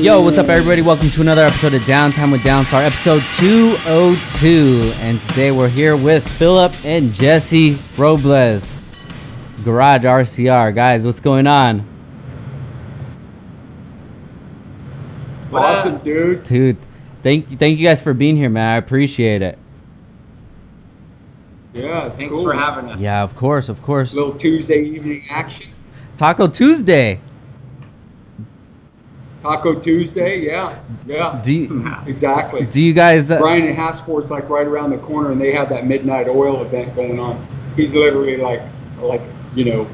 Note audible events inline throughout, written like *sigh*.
Yo, what's up, everybody? Welcome to another episode of Downtime with Downstar, episode 202. And today we're here with Philip and Jesse Robles, Garage RCR. Guys, what's going on? What awesome, up? dude. Dude, thank you, thank you guys for being here, man. I appreciate it. Yeah, Thanks cool. for having us. Yeah, of course, of course. little Tuesday evening action. Taco Tuesday. Taco Tuesday, yeah, yeah, you, *laughs* exactly. do you guys? Uh, Brian and Hasport's like right around the corner, and they have that midnight oil event going on. He's literally like, like you know,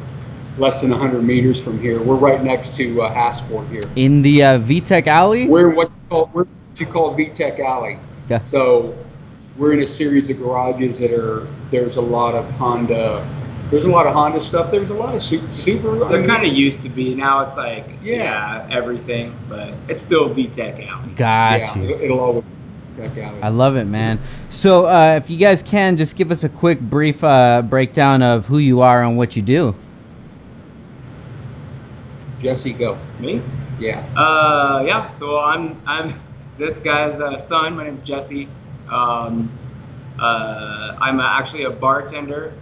less than 100 meters from here. We're right next to uh, Hasport here. in the uh, VTEC Alley? We're in what's called we're what you call VTEC Alley. Yeah. So we're in a series of garages that are there's a lot of Honda. There's a lot of Honda stuff. There's a lot of Su- Subaru. I They're kind of used to be. Now it's like, Yeah. yeah, everything, but it's still VTEC Alley. Got yeah, you. it'll, it'll always check out. I love it, man. So, uh, if you guys can, just give us a quick, brief uh, breakdown of who you are and what you do. Jesse, go. Me? Yeah. Uh, yeah. So I'm I'm *laughs* this guy's uh, son. My name's Jesse. Um, uh, I'm actually a bartender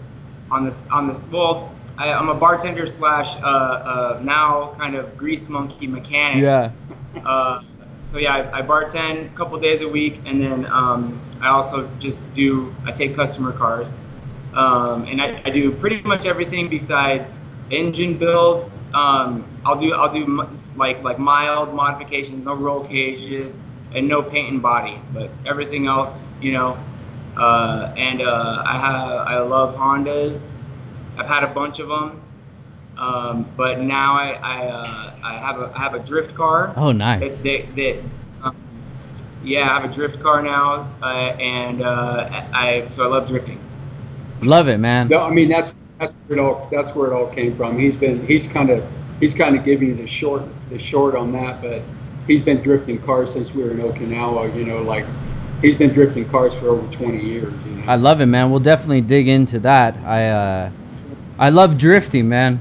on this on this. Well, I, I'm a bartender slash uh, uh, now kind of grease monkey mechanic. Yeah. Uh, so yeah, I, I bartend a couple days a week, and then um, I also just do I take customer cars, um, and I, I do pretty much everything besides engine builds. Um, I'll do I'll do m- like like mild modifications, no roll cages, and no paint and body, but everything else, you know. Uh, and uh, I have I love Hondas. I've had a bunch of them. Um, but now I I, uh, I have a I have a drift car. Oh, That, nice. that, that um, yeah, I have a drift car now, uh, and uh, I so I love drifting. Love it, man. No, I mean that's that's where it all that's where it all came from. He's been he's kind of he's kind of giving you the short the short on that, but he's been drifting cars since we were in Okinawa. You know, like he's been drifting cars for over 20 years. You know. I love it, man. We'll definitely dig into that. I uh, I love drifting, man.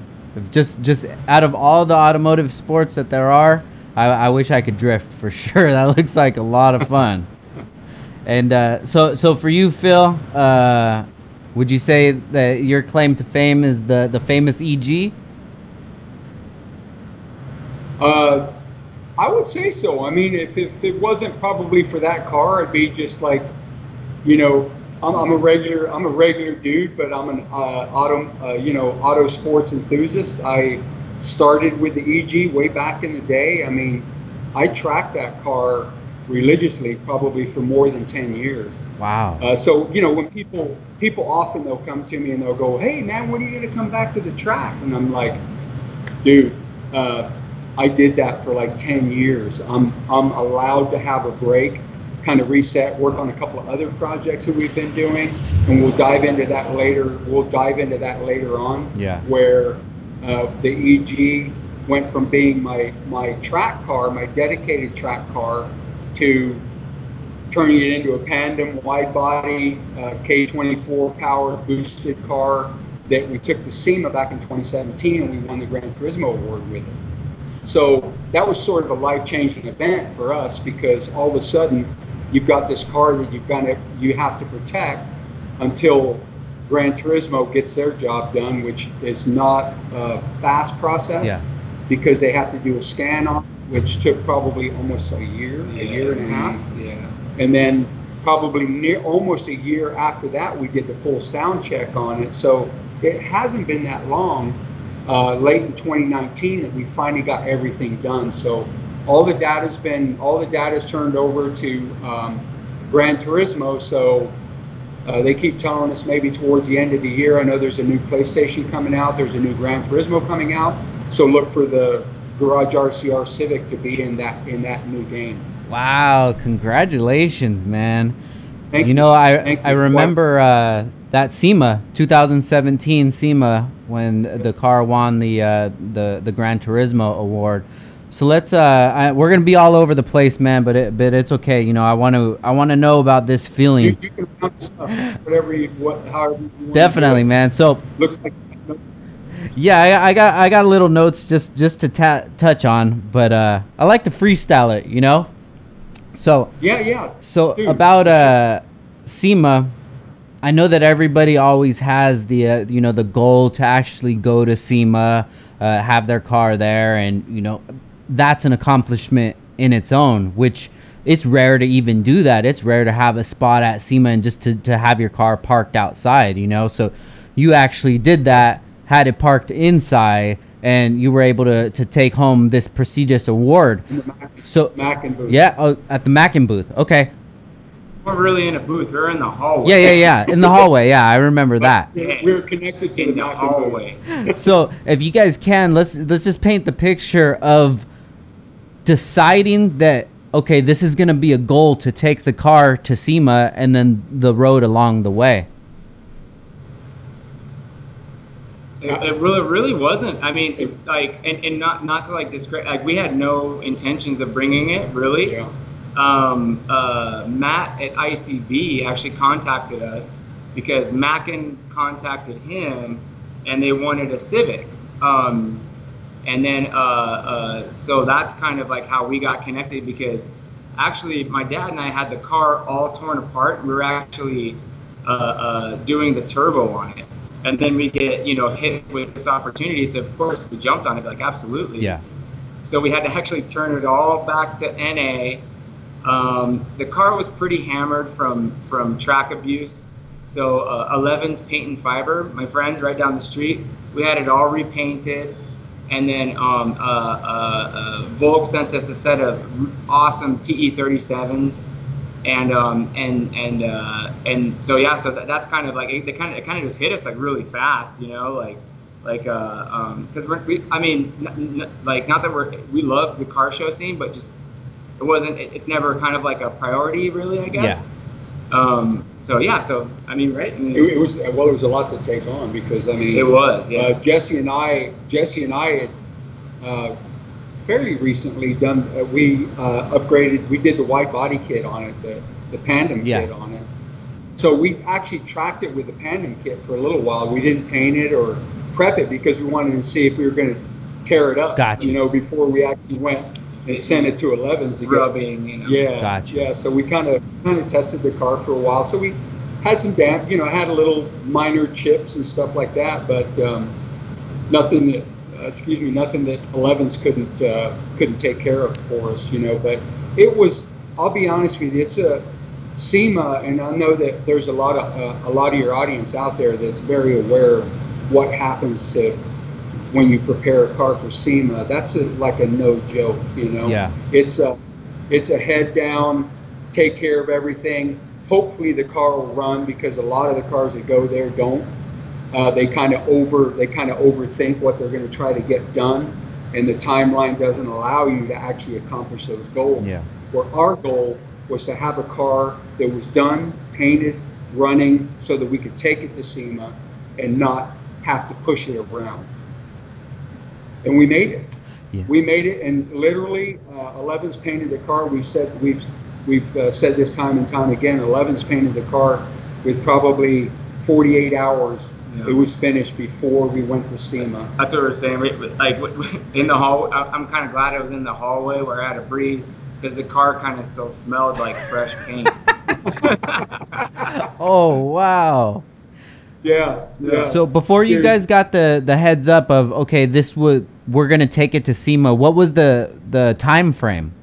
Just just out of all the automotive sports that there are, I, I wish I could drift for *laughs* sure. That looks like a lot of fun. *laughs* and uh, so so for you, Phil, uh, would you say that your claim to fame is the the famous EG? Uh, would say so. I mean, if, if it wasn't probably for that car, it'd be just like, you know, I'm, I'm a regular I'm a regular dude, but I'm an uh, auto uh, you know auto sports enthusiast. I started with the EG way back in the day. I mean, I tracked that car religiously probably for more than 10 years. Wow. Uh, so you know when people people often they'll come to me and they'll go, "Hey man, when are you gonna come back to the track?" And I'm like, "Dude, uh, I did that for like 10 years. I'm I'm allowed to have a break, kind of reset, work on a couple of other projects that we've been doing, and we'll dive into that later. We'll dive into that later on. Yeah. Where uh, the EG went from being my my track car, my dedicated track car, to turning it into a Pandem wide body uh, K24 powered boosted car that we took to SEMA back in 2017 and we won the Gran Turismo award with it. So that was sort of a life changing event for us because all of a sudden you've got this car that you've got to, you have to protect until Gran Turismo gets their job done, which is not a fast process Yeah. because they have to do a scan on, it, which took probably almost a year, a year and a half. Yeah. And then probably near almost a year after that, we did the full sound check on it. So it hasn't been that long, uh, late in 2019, that we finally got everything done. So all the data's been, all the data's turned over to um, Gran Turismo. So uh, they keep telling us maybe towards the end of the year. I know there's a new PlayStation coming out. There's a new Gran Turismo coming out. So look for the Garage RCR Civic to be in that in that new game. Wow, congratulations, man. Thank you know, I Thank I remember uh, that SEMA 2017 SEMA when the car won the uh, the the Gran Turismo award. So let's uh, I, we're gonna be all over the place, man, but it, but it's okay. You know, I want to I want to know about this feeling. You, you can this whatever you, what, however you want. Definitely, it. man. So Looks like Yeah, I, I got I got little notes just just to ta- touch on, but uh, I like to freestyle it, you know. So Yeah, yeah. so Dude, about uh, SEMA, I know that everybody always has the uh, you know the goal to actually go to SEMA, uh, have their car there, and you know that's an accomplishment in its own. Which it's rare to even do that. It's rare to have a spot at SEMA and just to, to have your car parked outside. You know, so you actually did that, had it parked inside, and you were able to to take home this prestigious award. in the Mac, So Mackin booth. yeah, oh, at the Mackin booth. Okay. We're really in a booth. We're in the hallway. Yeah, yeah, yeah. In the *laughs* hallway. Yeah, I remember that. Yeah, we were connected to In the the hallway. *laughs* So, if you guys can, let's let's just paint the picture of deciding that okay, this is going to be a goal to take the car to SEMA and then the road along the way. It, it really, really wasn't. I mean, to like, and, and not not to like discredit. Like, we had no intentions of bringing it, really. Yeah. Um, uh, Matt at ICB actually contacted us because Mackin contacted him and they wanted a Civic. Um, and then, uh, uh, so that's kind of like how we got connected because actually my dad and I had the car all torn apart. We were actually uh, uh, doing the turbo on it. And then we get, you know, hit with this opportunity. So of course we jumped on it, like absolutely. Yeah. So we had to actually turn it all back to NA. Um, the car was pretty hammered from from track abuse. So uh, 11's paint and fiber, my friends right down the street, we had it all repainted. And then um, uh, uh, uh, Volk sent us a set of awesome TE37s, and um, and and uh, and so yeah, so that, that's kind of like it, kind of it kind of just hit us like really fast, you know, like like uh um because we i mean n- n- like not that we're we love the car show scene but just it wasn't it, it's never kind of like a priority really i guess um so yeah so i mean right I mean, It, it was well, it was a lot to take on because I mean, it was yeah uh, Jesse and I, Jesse and I had uh, very recently done. Uh, we uh, upgraded. We did the white body kit on it, the the Pandem Yeah. kit on it. So we actually tracked it with the Pandem kit for a little while. We didn't paint it or prep it because we wanted to see if we were going to tear it up. Gotcha. You know, before we actually went and sent it to 11s to get rubbing you know yeah. Gotcha. Yeah. So we kind of kind of tested the car for a while. So we had some damp, you know, had a little minor chips and stuff like that, but um, nothing that, uh, excuse me, nothing that 11s couldn't uh, couldn't take care of for us, you know. But it was, I'll be honest with you, it's a SEMA, and I know that there's a lot of uh, a lot of your audience out there that's very aware of what happens to when you prepare a car for SEMA. That's a, like a no joke, you know Yeah. it's a it's a head down take care of everything hopefully the car will run because a lot of the cars that go there don't uh, they kind of over they kind of overthink what they're going to try to get done and the timeline doesn't allow you to actually accomplish those goals Yeah. where our goal was to have a car that was done painted running so that we could take it to SEMA and not have to push it around and we made it Yeah. we made it, and literally, uh, Eleven's painted the car. We've said we've we've uh, said this time and time again. Eleven's painted the car with probably 48 hours. Yeah. It was finished before we went to SEMA. that's what we're saying we, we- like in the hall I- i'm kind of glad i was in the hallway where i had a breeze because the car kind of still smelled like fresh paint *laughs* Oh wow. Yeah, yeah. So before you guys got the the heads up of okay, this would we're gonna take it to SEMA. What was the the time frame?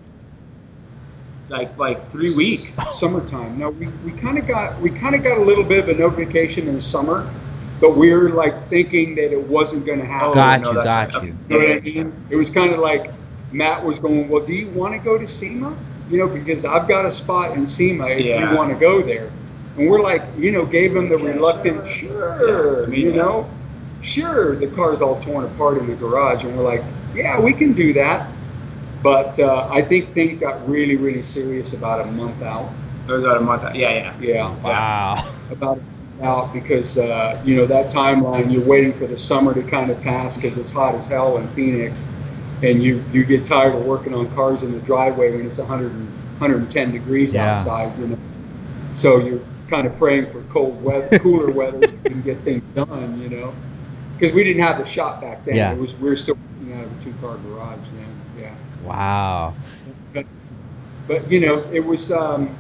like like three weeks summertime. No, we, we kind of got we kind of got a little bit of a notification in the summer, but we were like thinking that it wasn't going to happen. Oh, got no, you, that's got you. You know what I mean? It was kind of like Matt was going, well, do you want to go to SEMA? You know, because I've got a spot in SEMA if Yeah. you want to go there. And we're like, you know, gave him the reluctant, sure. sure, Yeah, I mean, you know, sure. The car's all torn apart in the garage, and we're like, yeah, we can do that. But uh, I think things got really, really serious about a month out. it was about a month out. yeah yeah Yeah, Wow. about a month out because uh, you know that timeline. You're waiting for the summer to kind of pass because it's hot as hell in Phoenix, and you you get tired of working on cars in the driveway when it's 100 110 degrees Yeah. outside. You know, so you're kind of praying for cold weather, cooler *laughs* weather, so you can get things done. You know, because we didn't have the shop back then. Yeah. It was we were still working out of a two car garage then. Yeah. Wow. But, but you know, it was um,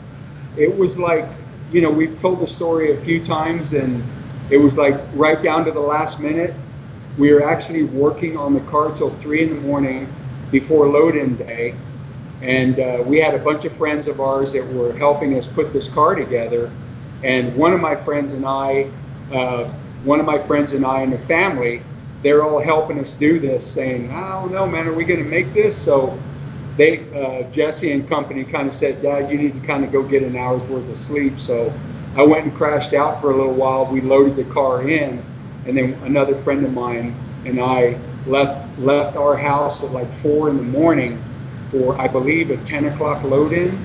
it was like you know we've told the story a few times, and it was like right down to the last minute. We were actually working on the car till three in the morning before load-in day, and uh, we had a bunch of friends of ours that were helping us put this car together. And one of my friends and I, uh, one of my friends and I and the family, they're all helping us do this, saying, "I don't know, man, are we going to make this?" So they, uh, Jesse and company, kind of said, "Dad, you need to kind of go get an hour's worth of sleep." So I went and crashed out for a little while. We loaded the car in, and then another friend of mine and I left left our house at like four in the morning for I believe a ten o'clock load in,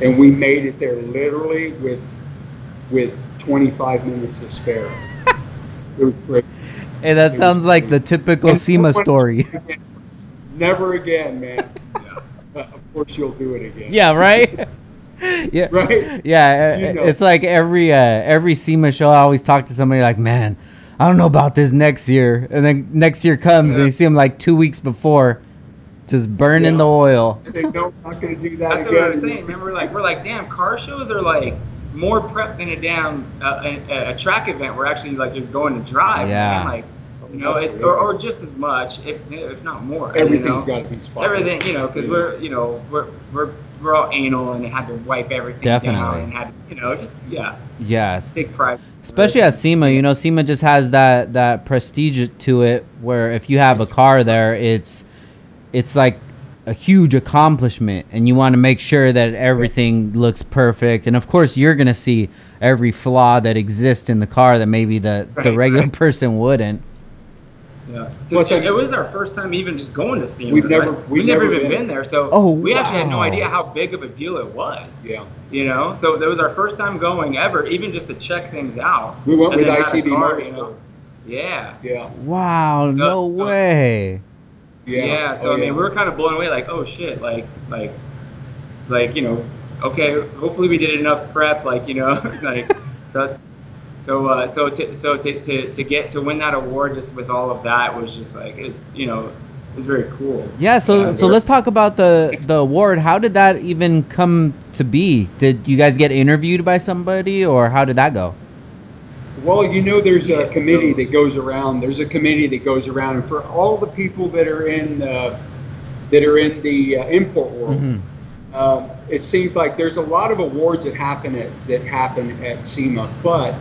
and we made it there literally with with 25 minutes to spare. *laughs* it was great. Hey, that It sounds like the typical And SEMA no one- story. Never again, man. Uh, of course, you'll do it again. yeah, right? *laughs* yeah. Right? Yeah, You uh, know. it's like every uh, every SEMA show. I always talk to somebody like, "Man, I don't know about this next year," and then next year comes and you see them like two weeks before, just burning Yeah. the oil. Say no, I'm not going to do that That's again. what I was saying. Remember, like we're like, damn, car shows are like more prep than a damn uh, a, a track event. Where actually like you're going to drive. Yeah. Man. Like, you know, it, or, or just as much, if if not more. Everything's you know? got to be It's spotless. everything, you know, because we're, you know, we're we're we're all anal and they had to wipe everything Definitely. down and had, you know, just yeah, Yes, take pride. especially at SEMA. You know, SEMA just has that that prestige to it, where if you have a car there, it's it's like a huge accomplishment, and you want to make sure that everything looks perfect. And of course, you're gonna see every flaw that exists in the car that maybe the the regular right. person wouldn't. Yeah, Plus, I- it was our first time even just going to SEMA. We've never- Like, we've we've never never even been. been there, so Oh, we actually had no idea how big of a deal it was. Yeah. You know, so that was our first time going ever, even just to check things out. We went And with then had a ICB car, you know? Yeah. Yeah. Wow, So- no way. Yeah. Yeah. so Oh, I mean, yeah. we were kind of blown away, like, oh shit, like, like, like, you know, okay, hopefully we did enough prep, like, you know, *laughs* like, so, so, uh, so to, so to, to, to get to win that award just with all of that was just like, it, you know, it was very cool. Yeah, so Yeah, so let's talk about the the award. How did that even come to be? Did you guys get interviewed by somebody, or how did that go? Well, you know, there's a committee that goes around. There's a committee that goes around, and for all the people that are in uh, that are in the uh, import world, Mhm. um, it seems like there's a lot of awards that happen at that happen at SEMA, but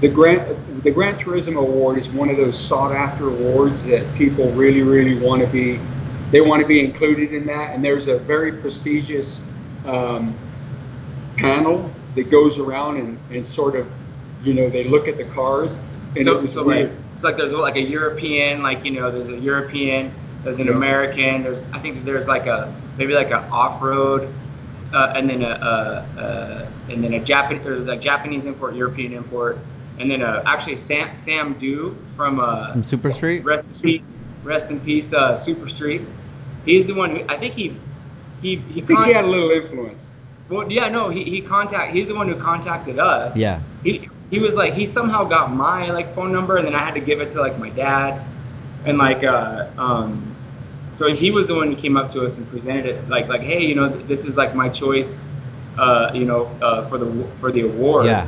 the Grant the Gran Turismo Award is one of those sought after awards that people really really want to be they want to be included in that, and there's a very prestigious um, panel that goes around and, and sort of you know they look at the cars and it so, was so weird. like it's like there's like a European, like you know, there's a European, there's an Yeah. American, there's I think there's like a maybe like a off-road, uh, and then a, a, a and then a Japan there's a Japanese import, European import, and then uh actually Sam Sam Du from uh From Super Street? rest in peace, rest in peace, uh, Super Street. He's the one who I think he he he, I think he had a little influence. well yeah no he he contact he's the one who contacted us Yeah. he he was like he somehow got my like phone number and then I had to give it to like my dad. And like uh um so he was the one who came up to us and presented it like like hey you know th- this is like my choice uh you know uh for the for the award. Yeah.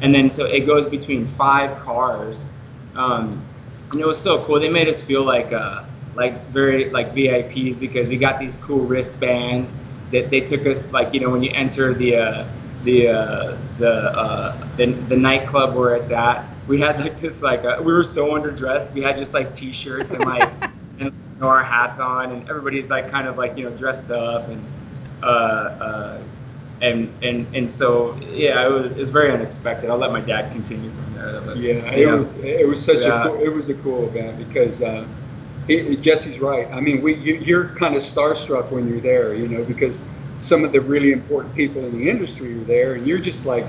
and then so it goes between five cars. Um and it was so cool. They made us feel like uh like very like VIPs because we got these cool wristbands that they took us like you know when you enter the uh the uh the uh the, the nightclub where it's at. We had like this like uh, we were so underdressed. We had just like t-shirts and like *laughs* and you know, our hats on and everybody's like kind of like you know dressed up and uh uh and and and so yeah it was it was very unexpected. I'll let my dad continue from there. But, Yeah, it was it was such Yeah. a cool, it was a cool event because uh, it, Jesse's right. I mean, we you, you're kind of starstruck when you're there, you know, because some of the really important people in the industry are there, and you're just like,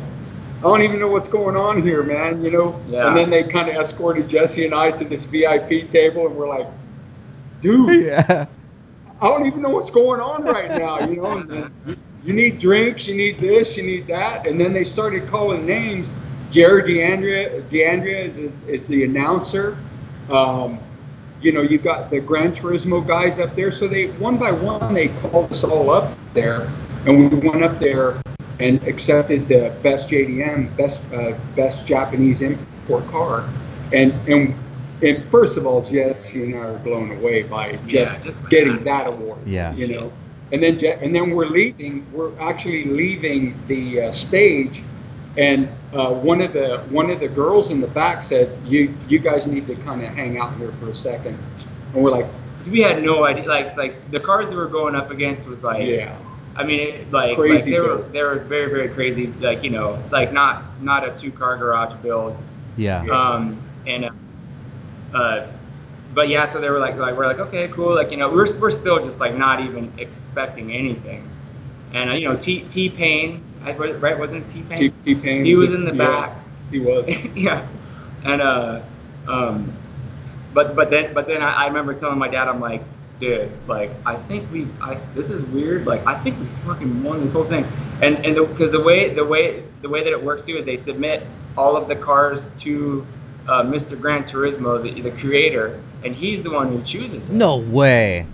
I don't even know what's going on here, man, you know. Yeah. And then they kind of escorted Jesse and I to this VIP table, and we're like, dude, *laughs* Yeah. I don't even know what's going on right now, you know. And then you, you need drinks, you need this, you need that, and then they started calling names, Jared DeAndrea, DeAndrea is, is the announcer. Um, you know, you've got the Gran Turismo guys up there. So they one by one they called us all up there, and we went up there and accepted the best JDM, best uh, best Japanese import car, and and and first of all, Jess you and I are blown away by just, just by getting that. that award. Yeah. you know, and then and then we're leaving. We're actually leaving the uh, stage, and uh, one of the one of the girls in the back said, "You you guys need to kind of hang out here for a second. And we're like, we had no idea. Like like the cars that we were going up against was like. "Yeah, I mean, it, like, Crazy like they were they were very very crazy. Like you know, like not not a two car garage build. Yeah. Yeah. Um, and uh, uh, but yeah, so they were like like we're like okay cool. Like you know we're we're still just like not even expecting anything. And uh, you know T T Pain, right? Wasn't it T T Pain? T Pain." He was in the yeah, back. He was. *laughs* yeah, and uh, um, but but then but then I, I remember telling my dad, I'm like, dude, like I think we, I this is weird. Like I think we fucking won this whole thing, and and because the, way the way the way that it works too is they submit all of the cars to uh, Mr. Gran Turismo, the, the creator, and he's the one who chooses it. No way.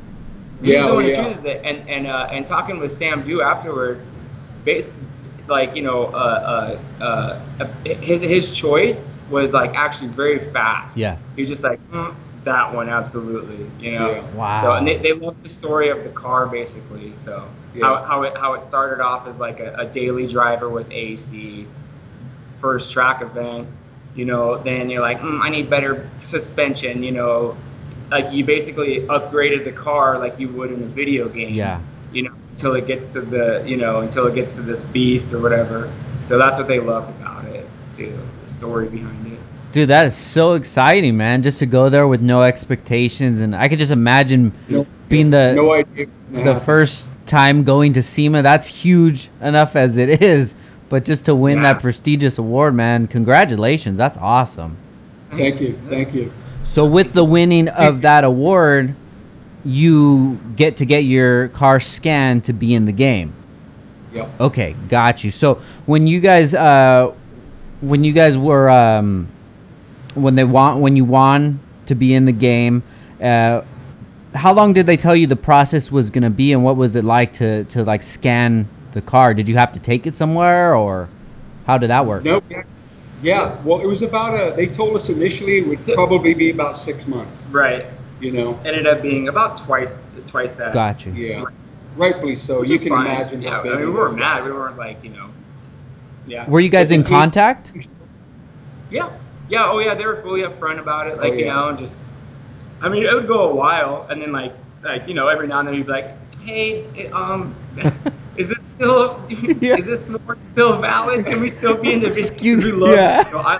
He's Yeah, the one yeah. who chooses it. And and uh, and talking with Sam Du afterwards, based like you know, uh, uh, uh, his his choice was like actually very fast. Yeah. He was just like mm, that one absolutely, you know. Yeah. Wow. So and they, they love the story of the car basically. So Yeah. how, how it how it started off as like a, a daily driver with AC, first track event, you know. Then you're like, mm, I need better suspension, you know. Like you basically upgraded the car like you would in a video game. Yeah. You know, until it gets to the you know until it gets to this beast or whatever. So that's what they loved about it too, the story behind it. Dude, that is so exciting, man. Just to go there with no expectations, and I could just imagine No, being the no idea. the first time going to SEMA. That's huge enough as it is, but just to win Yeah. that prestigious award, man, congratulations. That's awesome. Thank you, thank you. So with the winning of that award, you get to get your car scanned to be in the game. Yep. Okay, got you. So when you guys, uh, when you guys were, um, when they want, when you won to be in the game, uh, how long did they tell you the process was gonna be, and what was it like to to like scan the car? Did you have to take it somewhere, or how did that work? No. Yeah. Yeah. Well, it was about a. They told us initially it would probably be about six months. Right. You know. Ended up being about twice twice that. Got you. Yeah. Rightfully so. Which you can fine. imagine Yeah, how I busy mean, we weren't mad. We weren't like, you know. Yeah. Were you guys in contact? Yeah. Yeah. Oh, yeah. They were fully upfront about it. Like, Oh, you know, and just. I mean, it would go a while, and then like, like you know, every now and then you'd be like, "Hey, um, *laughs* is this still? *laughs* Yeah. Is this more still valid? Can we still be in the video? Excuse- we love yeah. *laughs* it. So I,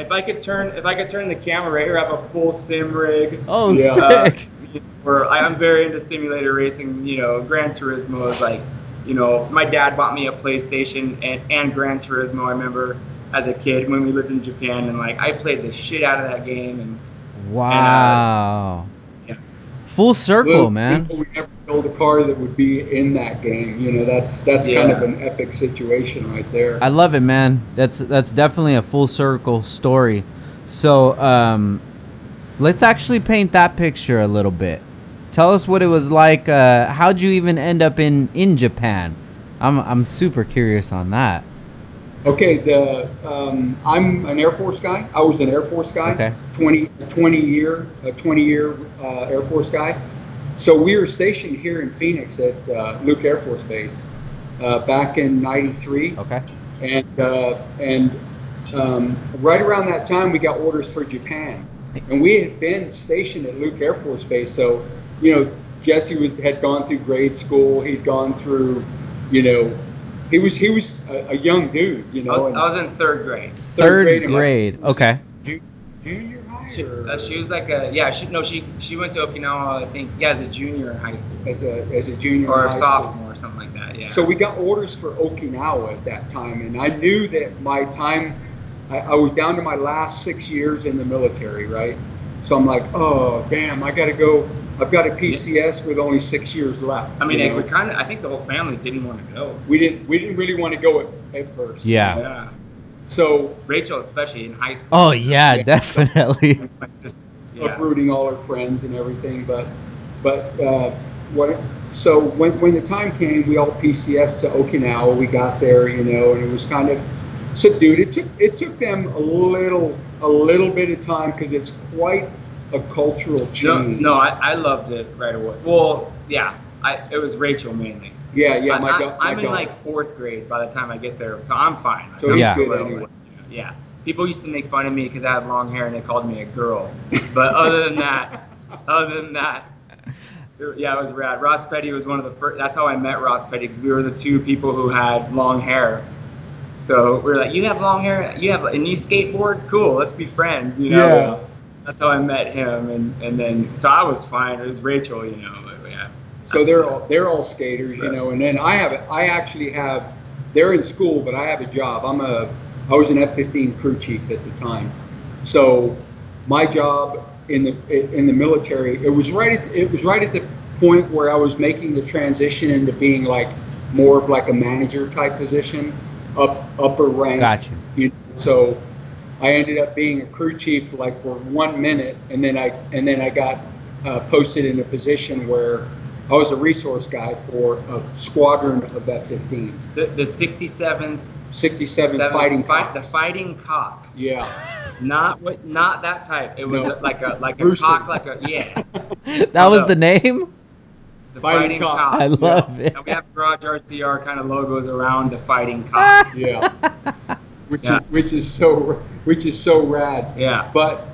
if I could turn, if I could turn the camera right here, I have a full sim rig. Oh, Yeah. Uh, sick. *laughs* where I- I'm very into simulator racing. You know, Gran Turismo is like, you know, my dad bought me a PlayStation and, and Gran Turismo. I remember as a kid when we lived in Japan, and like I played the shit out of that game. And Wow. yeah. Full circle, Well, man. people would never build a car that would be in that game. You know, that's that's kind of an epic situation right there. I love it, man. That's that's definitely a full circle story. So, um, let's actually paint that picture a little bit. Tell us what it was like. Uh, how'd you even end up in in Japan? I'm I'm super curious on that. Okay, the um, I'm an Air Force guy. I was an Air Force guy. Okay. 20, 20 year, a 20 year uh, Air Force guy. So we were stationed here in Phoenix at uh, Luke Air Force Base uh, back in '93, Okay. and uh, and um, right around that time we got orders for Japan, and we had been stationed at Luke Air Force Base. So you know, Jesse was had gone through grade school. He'd gone through, you know, he was he was a, a young dude. You know, was, and I was in third grade. Third in my- grade. Okay. Junior high She, uh, she was like a yeah. She no, she she went to Okinawa. I think yeah, as a junior in high school as a as a junior or a high school. sophomore or something like that. Yeah. So we got orders for Okinawa at that time, and I knew that my time, I, I was down to my last six years in the military, right? So I'm like, oh damn, I got to go. I've got a PCS with only six years left. I mean, you know? we kind of. I think the whole family didn't want to go. we didn't we didn't really want to go at, at first. Yeah. Yeah. So Rachel, especially in high school. Oh yeah, Yeah. definitely. *laughs* Yeah. uprooting all her friends and everything. But but uh, what? So when when the time came, we all PCS to Okinawa. We got there, you know, and it was kind of subdued. It took it took them a little a little bit of time because it's quite a cultural No, change. no, I, I loved it right away. Well, yeah, I, it was Rachel mainly. Yeah, yeah. I, My, I, da- my I'm in like fourth grade by the time I get there, so I'm fine. So I'm he's still good little, anyway. but, Yeah. People used to make fun of me because I had long hair and they called me a girl. But other than that, *laughs* other than that, yeah, it was rad. Ross Petty was one of the first. That's how I met Ross Petty because we were the two people who had long hair. So we were like, "You have long hair. You have and you skateboard. Cool. Let's be friends." You know. Yeah. That's how I met him, and and then so I was fine. It was Rachel, you know. So they're all they're all skaters, you know. And then I have I actually have they're in school, but I have a job. I'm a I was an F-15 crew chief at the time, so my job in the in the military it was right at it was right at the point where I was making the transition into being like more of like a manager type position, up upper rank. Got you. You, so I ended up being a crew chief like for one minute, and then I and then I got uh, posted in a position where I was a resource guy for a squadron of F-15s, The, the 67th 67 seven- fighting fight, cock. the fighting cocks. Yeah, Not what, not that type. It was No. a, like a like a Bruce cock, like a yeah. *laughs* that was the name. The Fighting fighting, cock. cock. I love it. And we have Garage RCR kind of logos around the fighting *laughs* cocks. yeah, which Yeah. is which is so which is so rad. yeah. But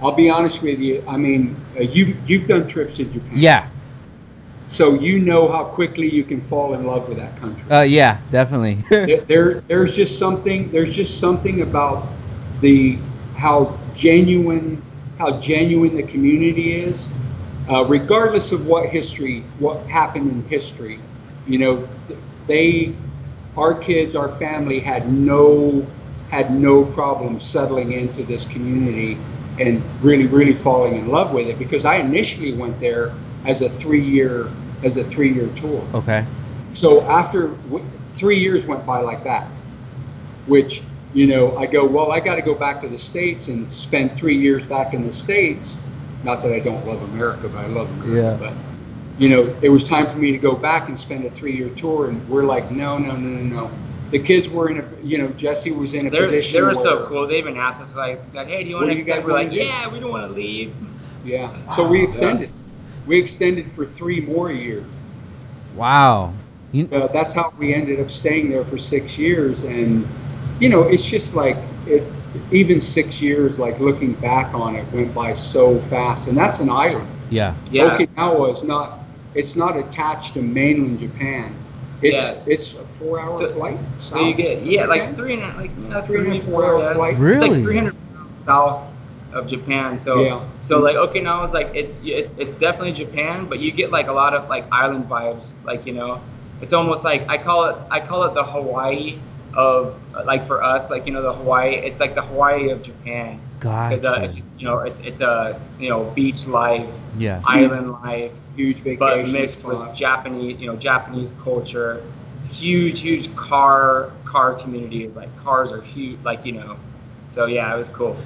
I'll be honest with you. I mean, uh, you you've done trips to Japan, Yeah. So you know how quickly you can fall in love with that country. Uh, yeah, definitely. *laughs* there, there there's just something there's just something about the how genuine how genuine the community is uh, regardless of what history what happened in history you know they our kids our family had no had no problem settling into this community and really really falling in love with it because i initially went there as a three year as a three year tour okay. so after w- three years went by like that, which you know, I go, well, I got to go back to the states and spend three years back in the states. Not that I don't love America, but I love America. Yeah. But you know, it was time for me to go back and spend a three-year tour, and we're like, no, no, no, no, no. The kids were in a, you know, Jesse was in a They're, position. they were so cool. They even asked us like, like hey, do you want do to you extend? guys We're like, do? yeah, we don't want to leave. Yeah. So we extended. We extended for three more years. Wow. You, uh, that's how we ended up staying there for six years and you know it's just like it even six years like looking back on it went by so fast and that's an island yeah. Yeah. okinawa is not it's not attached to mainland japan it's Yeah. it's a four hour So- flight So you get yeah, like Japan. three and a, like yeah, three and a four, four hour yeah. flight It's Really? like 300 miles south of Japan. So Yeah. so like Okinawa's like it's it's it's definitely Japan, but you get like a lot of like island vibes. Like you know, it's almost like I call it I call it the Hawaii of like for us like you know the Hawaii. It's like the Hawaii of Japan because uh, it's just you know it's it's a you know beach life, yeah. island life huge vacation but mixed spot. with Japanese, you know, Japanese culture. Huge, huge car car community. Like cars are huge. Like you know, so yeah, it was cool.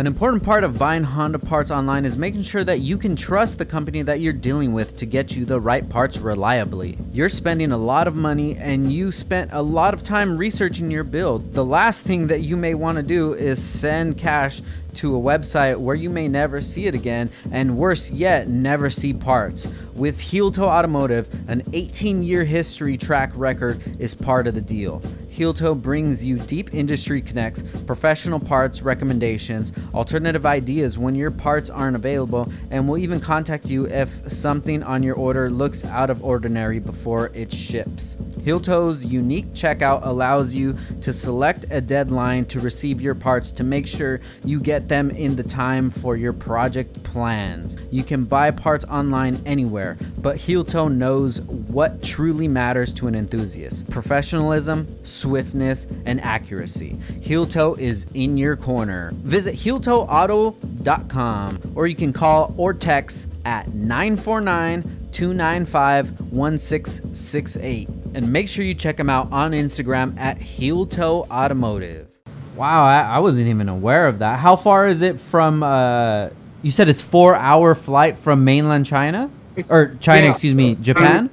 An important part of buying Honda parts online is making sure that you can trust the company that you're dealing with to get you the right parts reliably. You're spending a lot of money and you spent a lot of time researching your build. The last thing that you may want to do is send cash to a website where you may never see it again, and worse yet, never see parts. With Heel Toe Automotive, an 18 year history track record is part of the deal. Heel Toe brings you deep industry connects, professional parts recommendations, alternative ideas when your parts aren't available, and will even contact you if something on your order looks out of ordinary before it ships. Heel Toe's unique checkout allows you to select a deadline to receive your parts to make sure you get them in the time for your project plans. You can buy parts online anywhere, but Heel Toe knows what truly matters to an enthusiast professionalism, swiftness, and accuracy. Heel Toe is in your corner. Visit HeelToeAuto.com or you can call or text at 949 295 1668. and make sure you check him out on Instagram at Heel Toe Automotive. Wow, I, I wasn't even aware of that. How far is it from? Uh, you said it's four hour flight from mainland China It's- or China, yeah, excuse me, so- Japan.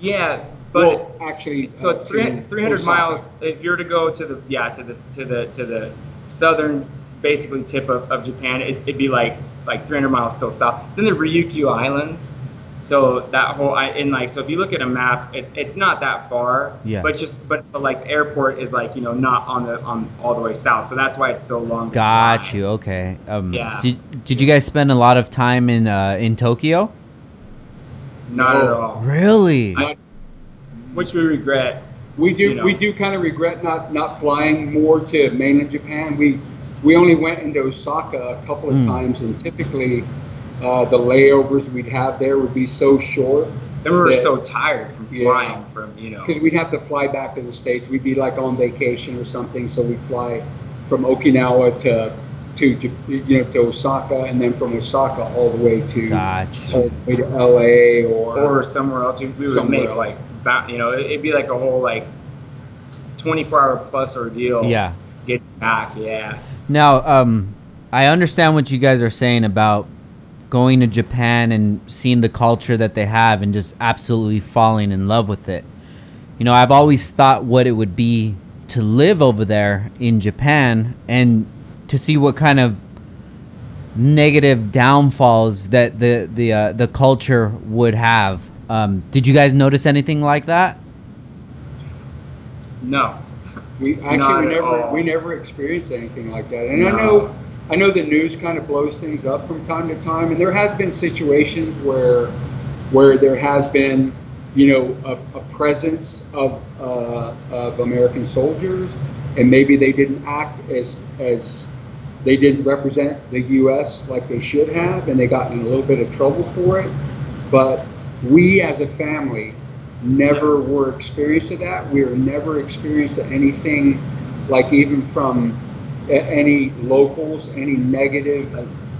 Yeah, but well, actually, so uh, it's to 300, 300 miles if you're to go to the yeah to the to the to the southern basically tip of, of Japan. It, it'd be like like 300 miles still south. It's in the Ryukyu Islands. So that whole I in like so if you look at a map, it, it's not that far. Yeah. But just but, but like the airport is like you know not on the on all the way south. So that's why it's so long. Got you. Okay. Um, Yeah. Did, did you guys spend a lot of time in uh, in Tokyo? Not at all. Really? I- Which we regret. We do you know. we do kind of regret not not flying more to mainland Japan. We we only went into Osaka a couple of Mm. times, and typically uh, the layovers we'd have there would be so short Then we were Yeah. so tired from Yeah. flying from you know. because we'd have to fly back to the states. We'd be like on vacation or something, so we'd fly from Okinawa to to you know to Osaka, and then from Osaka all the way to Gotcha. all the way to LA or, or somewhere else. We, we would make else. like, ba- you know, it'd be like a whole like 24 hour plus ordeal. Yeah. Get back, yeah. Now, um, I understand what you guys are saying about going to Japan and seeing the culture that they have and just absolutely falling in love with it. You know, I've always thought what it would be to live over there in Japan and to see what kind of negative downfalls that the the uh, the culture would have. Um, did you guys notice anything like that? No. We actually we never all. we never experienced anything like that. And I know I know the news kind of blows things up from time to time, and there has been situations where where there has been you know a, a presence of uh, of American soldiers, and maybe they didn't act as as they didn't represent the U.S. like they should have, and they got in a little bit of trouble for it. But we as a family never were experienced of that. We were never experienced of anything like even from any locals, any negative.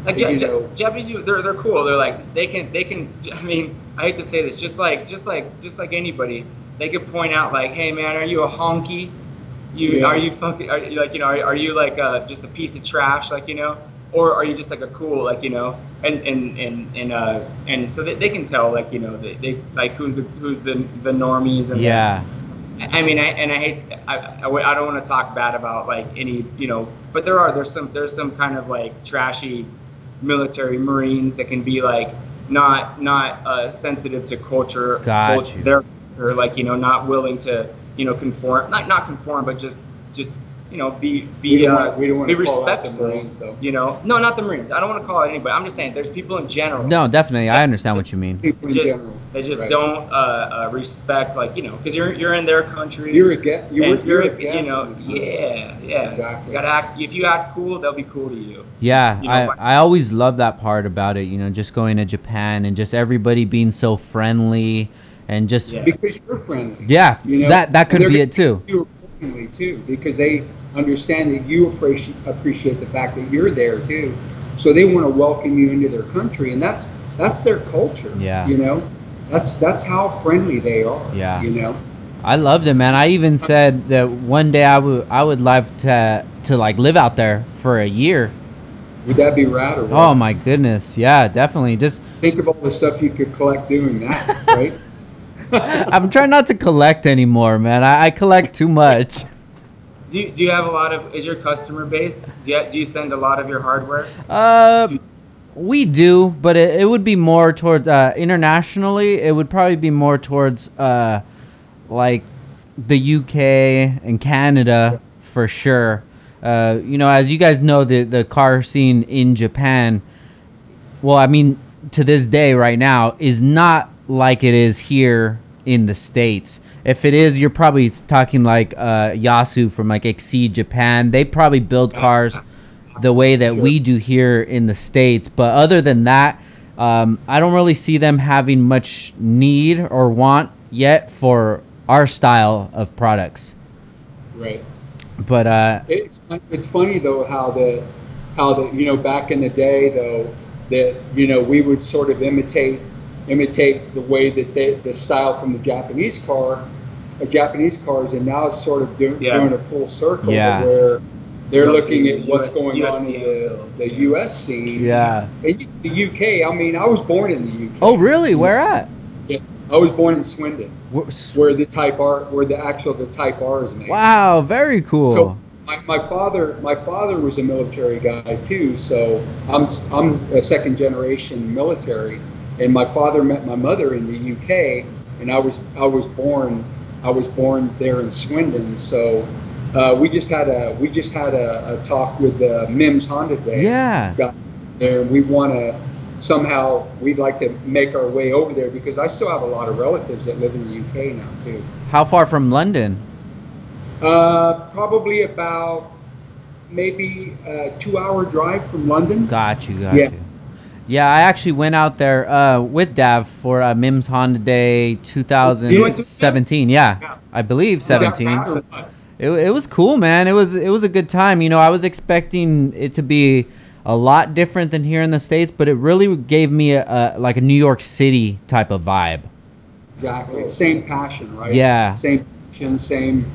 Like you Ja- Ja- know, Japanese, people, they're they're cool. They're like they can they can. I mean, I hate to say this, just like just like just like anybody, they could point out like, hey man, are you a honky? You Yeah. are you fucking are you like you know are, are you like uh, just a piece of trash like you know or are you just like a cool like you know and and and and uh and so they, they can tell like you know they, they like who's the who's the the normies and the- Yeah. I mean, I, and I hate, I, I, I don't want to talk bad about like any, you know, but there are, there's some, there's some kind of like trashy military Marines that can be like not, not uh, sensitive to culture, Got culture- you. their culture, like, you know, not willing to, you know, conform, not, not conform, but just, just, you know, be, be, don't uh, want, we want be to the respectful, Marines, though. you know, no, not the Marines. I don't want to call it anybody. I'm just saying there's people in general No, definitely. I understand what you mean. People in just general. they just Right. don't uh, uh, respect like you know because you're you're in their country You're a get. You're, you're, you're, a guest. you know in the country. yeah yeah Exactly. you gotta act if you act cool they'll be cool to you Yeah, you know, I, but- I always love that part about it, you know, just going to Japan and just everybody being so friendly and just Yeah. Because you're friendly. yeah, You know, that that could be gonna it too. Accordingly too, because they understand that you appreciate appreciate the fact that you're there too, so they want to welcome you into their country, and that's that's their culture. Yeah. You know, that's that's how friendly they are. Yeah. You know. I loved it, man. I even said that one day I would I would love to to like live out there for a year. Would that be rad or what? Oh my goodness, yeah, definitely. Just Think of all the stuff you could collect doing that, *laughs* right? *laughs* I'm trying not to collect anymore, man. I, I collect too much. do you, do you have a lot of is your customer base do you, do you send a lot of your hardware Uh, we do, but it, it would be more towards uh, internationally. It would probably be more towards uh, like the UK and Canada for sure. Uh, you know, as you guys know, the the car scene in Japan. Well, I mean, to this day, right now, is not like it is here in the states. If it is, you're probably talking like uh, Yasu from like Exceed Japan. They probably build cars the way that Sure. we do here in the states. But other than that, um, I don't really see them having much need or want yet for our style of products. right. But uh, It's it's funny though how the how the you know back in the day though that you know we would sort of imitate imitate the way that they, the style from the Japanese car, uh, Japanese cars, and now it's sort of do, Yeah. doing a full circle Yeah. where they're Well, looking the at what's US going on in the, the U.S. scene. Yeah. And the UK. I mean, I was born in the UK. Oh, really? Where at? I was born in Swindon, Wh- where the Type R, where the actual the Type R is made. Wow, very cool. So my, my father, my father was a military guy too. So I'm I'm a second generation military, and my father met my mother in the UK, and I was I was born I was born there in Swindon. So uh, we just had a we just had a, a talk with uh, Mims Honda Day. yeah. Got there, and we want to somehow we'd like to make our way over there because I still have a lot of relatives that live in the UK now too. How far from London? Uh, probably about maybe a two-hour drive from London. Got you, got Yeah. you. Yeah, I actually went out there uh, with Dav for uh, Mims Honda Day 2017. Yeah, Yeah. I believe 17. fast or what? It, it was cool, man. It was it was a good time. You know, I was expecting it to be a lot different than here in the states, but it really gave me a, a like a New York City type of vibe. Exactly. Same passion, right? Yeah. Same passion, same.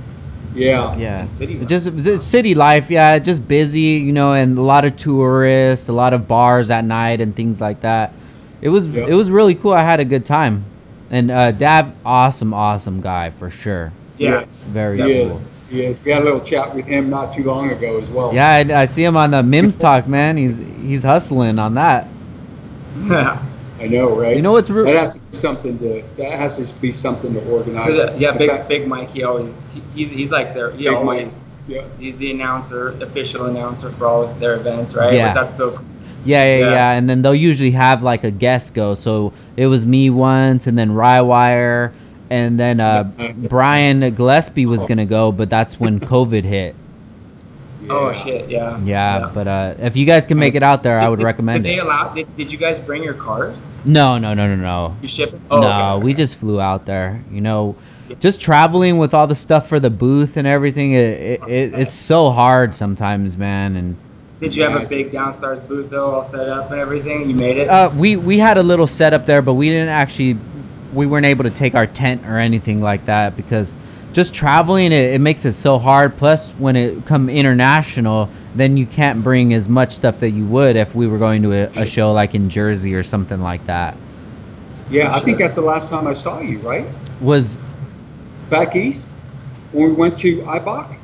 Yeah. Yeah, city life. just city life. Yeah, just busy, you know, and a lot of tourists, a lot of bars at night and things like that. It was Yep. it was really cool. I had a good time, and uh, Dav, awesome, awesome guy for sure. Yes. Very He cool. is. He is. We had a little chat with him not too long ago as well. Yeah, I, I see him on the Mims Talk, man. He's he's hustling on that. *laughs* I know, right? You know what's real? that has to be something to that has to be something to organize. uh, yeah, In big fact- big Mike. He always he, he's he's like their he Big always Mike. Yeah. he's the announcer, official announcer for all of their events, right? Yeah. Which that's so cool. Yeah, yeah, yeah, Yeah. And then they'll usually have like a guest go. So it was me once, and then Rywire, and then uh, *laughs* Brian Gillespie was gonna go, but that's when COVID hit. Oh shit, yeah. Yeah, but uh, if you guys can make it out there, I would Did- recommend did They it. allow? Did, did you guys bring your cars? No, no, no, no, no. You ship? Oh, no, okay, we just flew out there. You know, just traveling with all the stuff for the booth and everything. It, it, it it's so hard sometimes, man. And Did you have a big downstairs booth though, all set up and everything? You made it. uh, we we had a little setup there, but we didn't actually. We weren't able to take our tent or anything like that because just traveling it, it makes it so hard. Plus, when it come international, then you can't bring as much stuff that you would if we were going to a, a show like in Jersey or something like that. Yeah, I think that's the last time I saw you, right? Was Back east when we went to IBOC.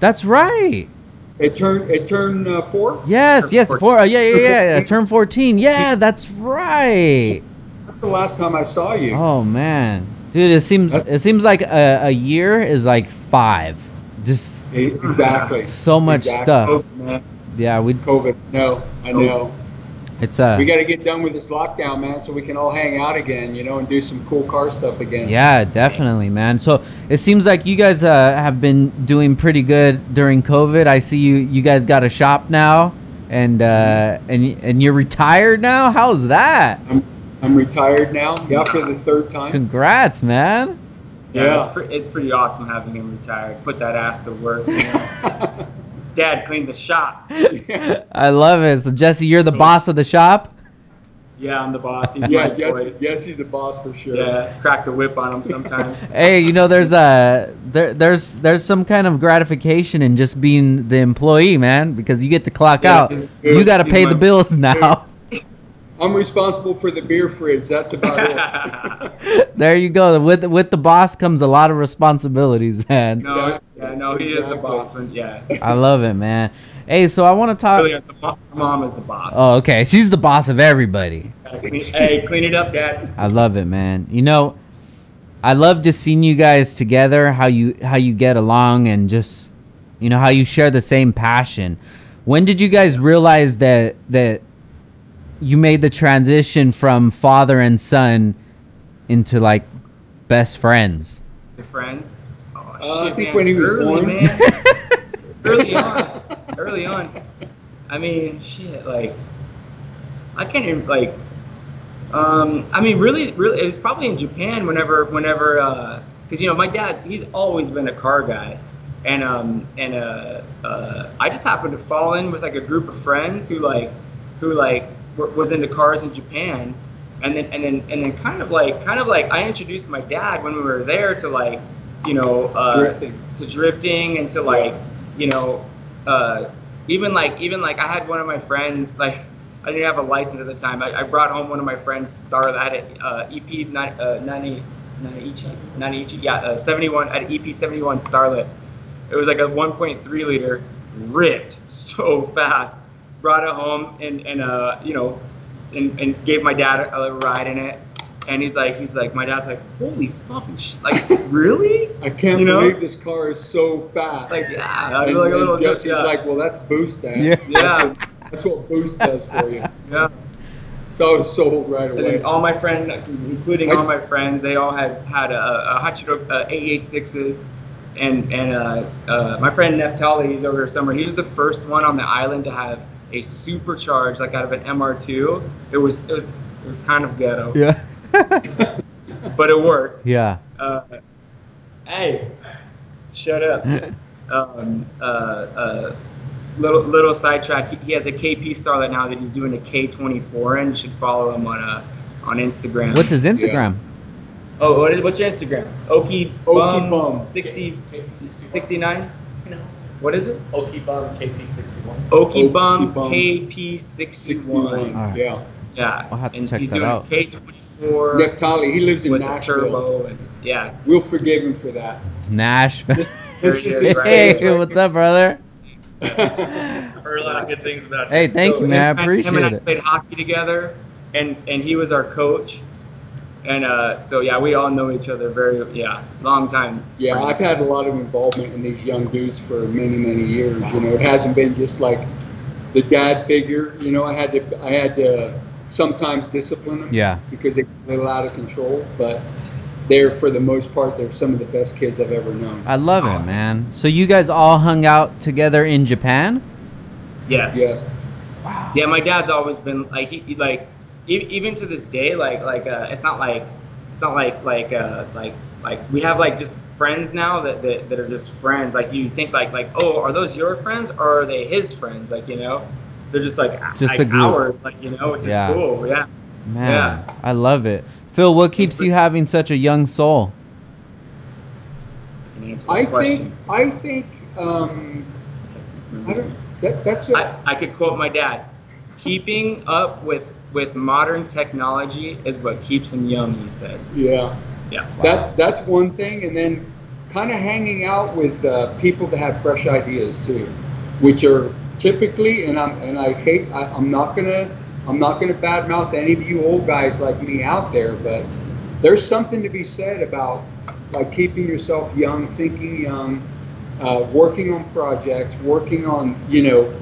that's right? It turned it turned uh, four. Yes, yes, 14. four. Uh, yeah, yeah, yeah, yeah. Turn fourteen. Yeah, *laughs* that's right. That's the last time I saw you. Oh man, dude, it seems That's- it seems like a, a year is like five. Just Exactly. so much Exactly. stuff. Oh, man. Yeah, we. COVID. No, I know. It's uh. We got to get done with this lockdown, man, so we can all hang out again, you know, and do some cool car stuff again. Yeah, definitely, man. So it seems like you guys uh, have been doing pretty good during COVID. I see you. You guys got a shop now, and uh, and and you're retired now. How's that? I'm I'm retired now. Yeah, for the third time. Congrats, man. Yeah, Yeah. It's, pretty awesome having him retired. Put that ass to work. You *laughs* know? Dad cleaned the shop. *laughs* I love it. So Jesse, you're the boss of the shop. Yeah, I'm the boss. He's *laughs* yeah, Jesse, boy. Jesse's the boss for sure. Yeah, crack the whip on him sometimes. Hey, you know, there's a there, there's there's some kind of gratification in just being the employee, man, because you get to clock Yeah, out. he's- You got to pay my- the bills now. I'm responsible for the beer fridge. That's about it. *laughs* there you go. With with the boss comes a lot of responsibilities, *laughs* man. no, yeah, no, he is the boss. When, yeah, I love it, man. Hey, so I want to talk. really, the mo- mom is the boss. Oh, okay. She's the boss of everybody. Clean- hey, clean it up, Dad. I love it, man. You know, I love just seeing you guys together, how you how you get along and just you know how you share the same passion. When did you guys realize that that you made the transition from father and son into like best friends? The friends. Oh, Uh, I shit, think man. when he was early, born. man. *laughs* early on, early on. I mean, shit, like I can't even like. Um, I mean, really, really, it was probably in Japan. Whenever, whenever, because you know, my dad's he's always been a car guy, and um, and uh, uh, I just happened to fall in with like a group of friends who like, who like were, was into cars in Japan, and then and then and then kind of like kind of like I introduced my dad when we were there to like you know, uh, Drifting. to drifting and to like, you know, uh, even like even like I had one of my friends like *laughs* I didn't have a license at the time. I, I brought home one of my friends' star that an uh, EP nine- uh, 90, 90, 90, yeah, uh, 71 at EP 71 Starlet. It was like a 1.3 liter, ripped *laughs* so fast. Brought it home and and uh you know, and, and gave my dad a, a ride in it. And he's like, he's like, my dad's like, holy fucking shit, like *laughs* really? I can't You know? believe this car is so fast. Like yeah, I and, feel like a and little Jesse's yeah. like, well, that's boost, Dad. Yeah. That's Yeah. what, that's what boost does for you. *laughs* yeah. So I was sold right away. then all my friends, including I- all my friends, they all had had a, a Hachiro uh, 886s. And and uh, uh, my friend Neftali, he's over here somewhere. He was the first one on the island to have a supercharged, like out of an MR2. It was it was it was kind of ghetto, Yeah. *laughs* but it worked. yeah. Uh, hey, shut up. *laughs* um, uh, uh, little little sidetrack. He, he has a KP Starlet now that he's doing a K24 in. You should follow him on uh, on Instagram. What's his Instagram? Oh, what is, what's your Instagram? Okie Okie Bum, Bum. 60, 69? What is it? Okibum KP61. Okie Okie Bum Bum. KP61. 61. Alright. Yeah. Yeah. I'll have to and check he's that doing out. K24 Neftali, he lives in with Nashville. turbo. And, yeah. We'll forgive him for that. Nashville. This, *laughs* this is Very his. Hey, what's up, brother? *laughs* Heard a lot of good things about you. Hey, thank So you, man. I and- appreciate him and I it. played hockey together, and and he was our coach, and uh, so yeah, we all know each other very yeah, long time. Yeah, I've had a lot of involvement in these young dudes for many, many years. You know, it hasn't been just like the dad figure. You know, I had to, I had to sometimes discipline them. Yeah. Because they get a little out of control, but they're for the most part, they're some of the best kids I've ever known. I love it, man. So you guys all hung out together in Japan? Yes. Yes. Wow. Yeah, my dad's always been like he, he like even to this day like like uh, it's not like it's not like like uh, like like we have like just friends now that, that that are just friends. Like you think like like oh are those your friends or are they his friends? Like you know they're just like Just like a group. ours. Like you know which is Yeah. cool. Yeah. Man, Yeah. I love it. Phil, what keeps you having such a young soul? I question. think, I think, um, I don't, that, that's a, I, I could quote my dad. Keeping up with with modern technology is what keeps them young. He said. yeah. Yeah. That's that's one thing, and then kind of hanging out with uh, people that have fresh ideas too, which are typically, and I'm and I hate, I, I'm not gonna I'm not gonna badmouth any of you old guys like me out there, but there's something to be said about like keeping yourself young, thinking young, uh, working on projects, working on you know,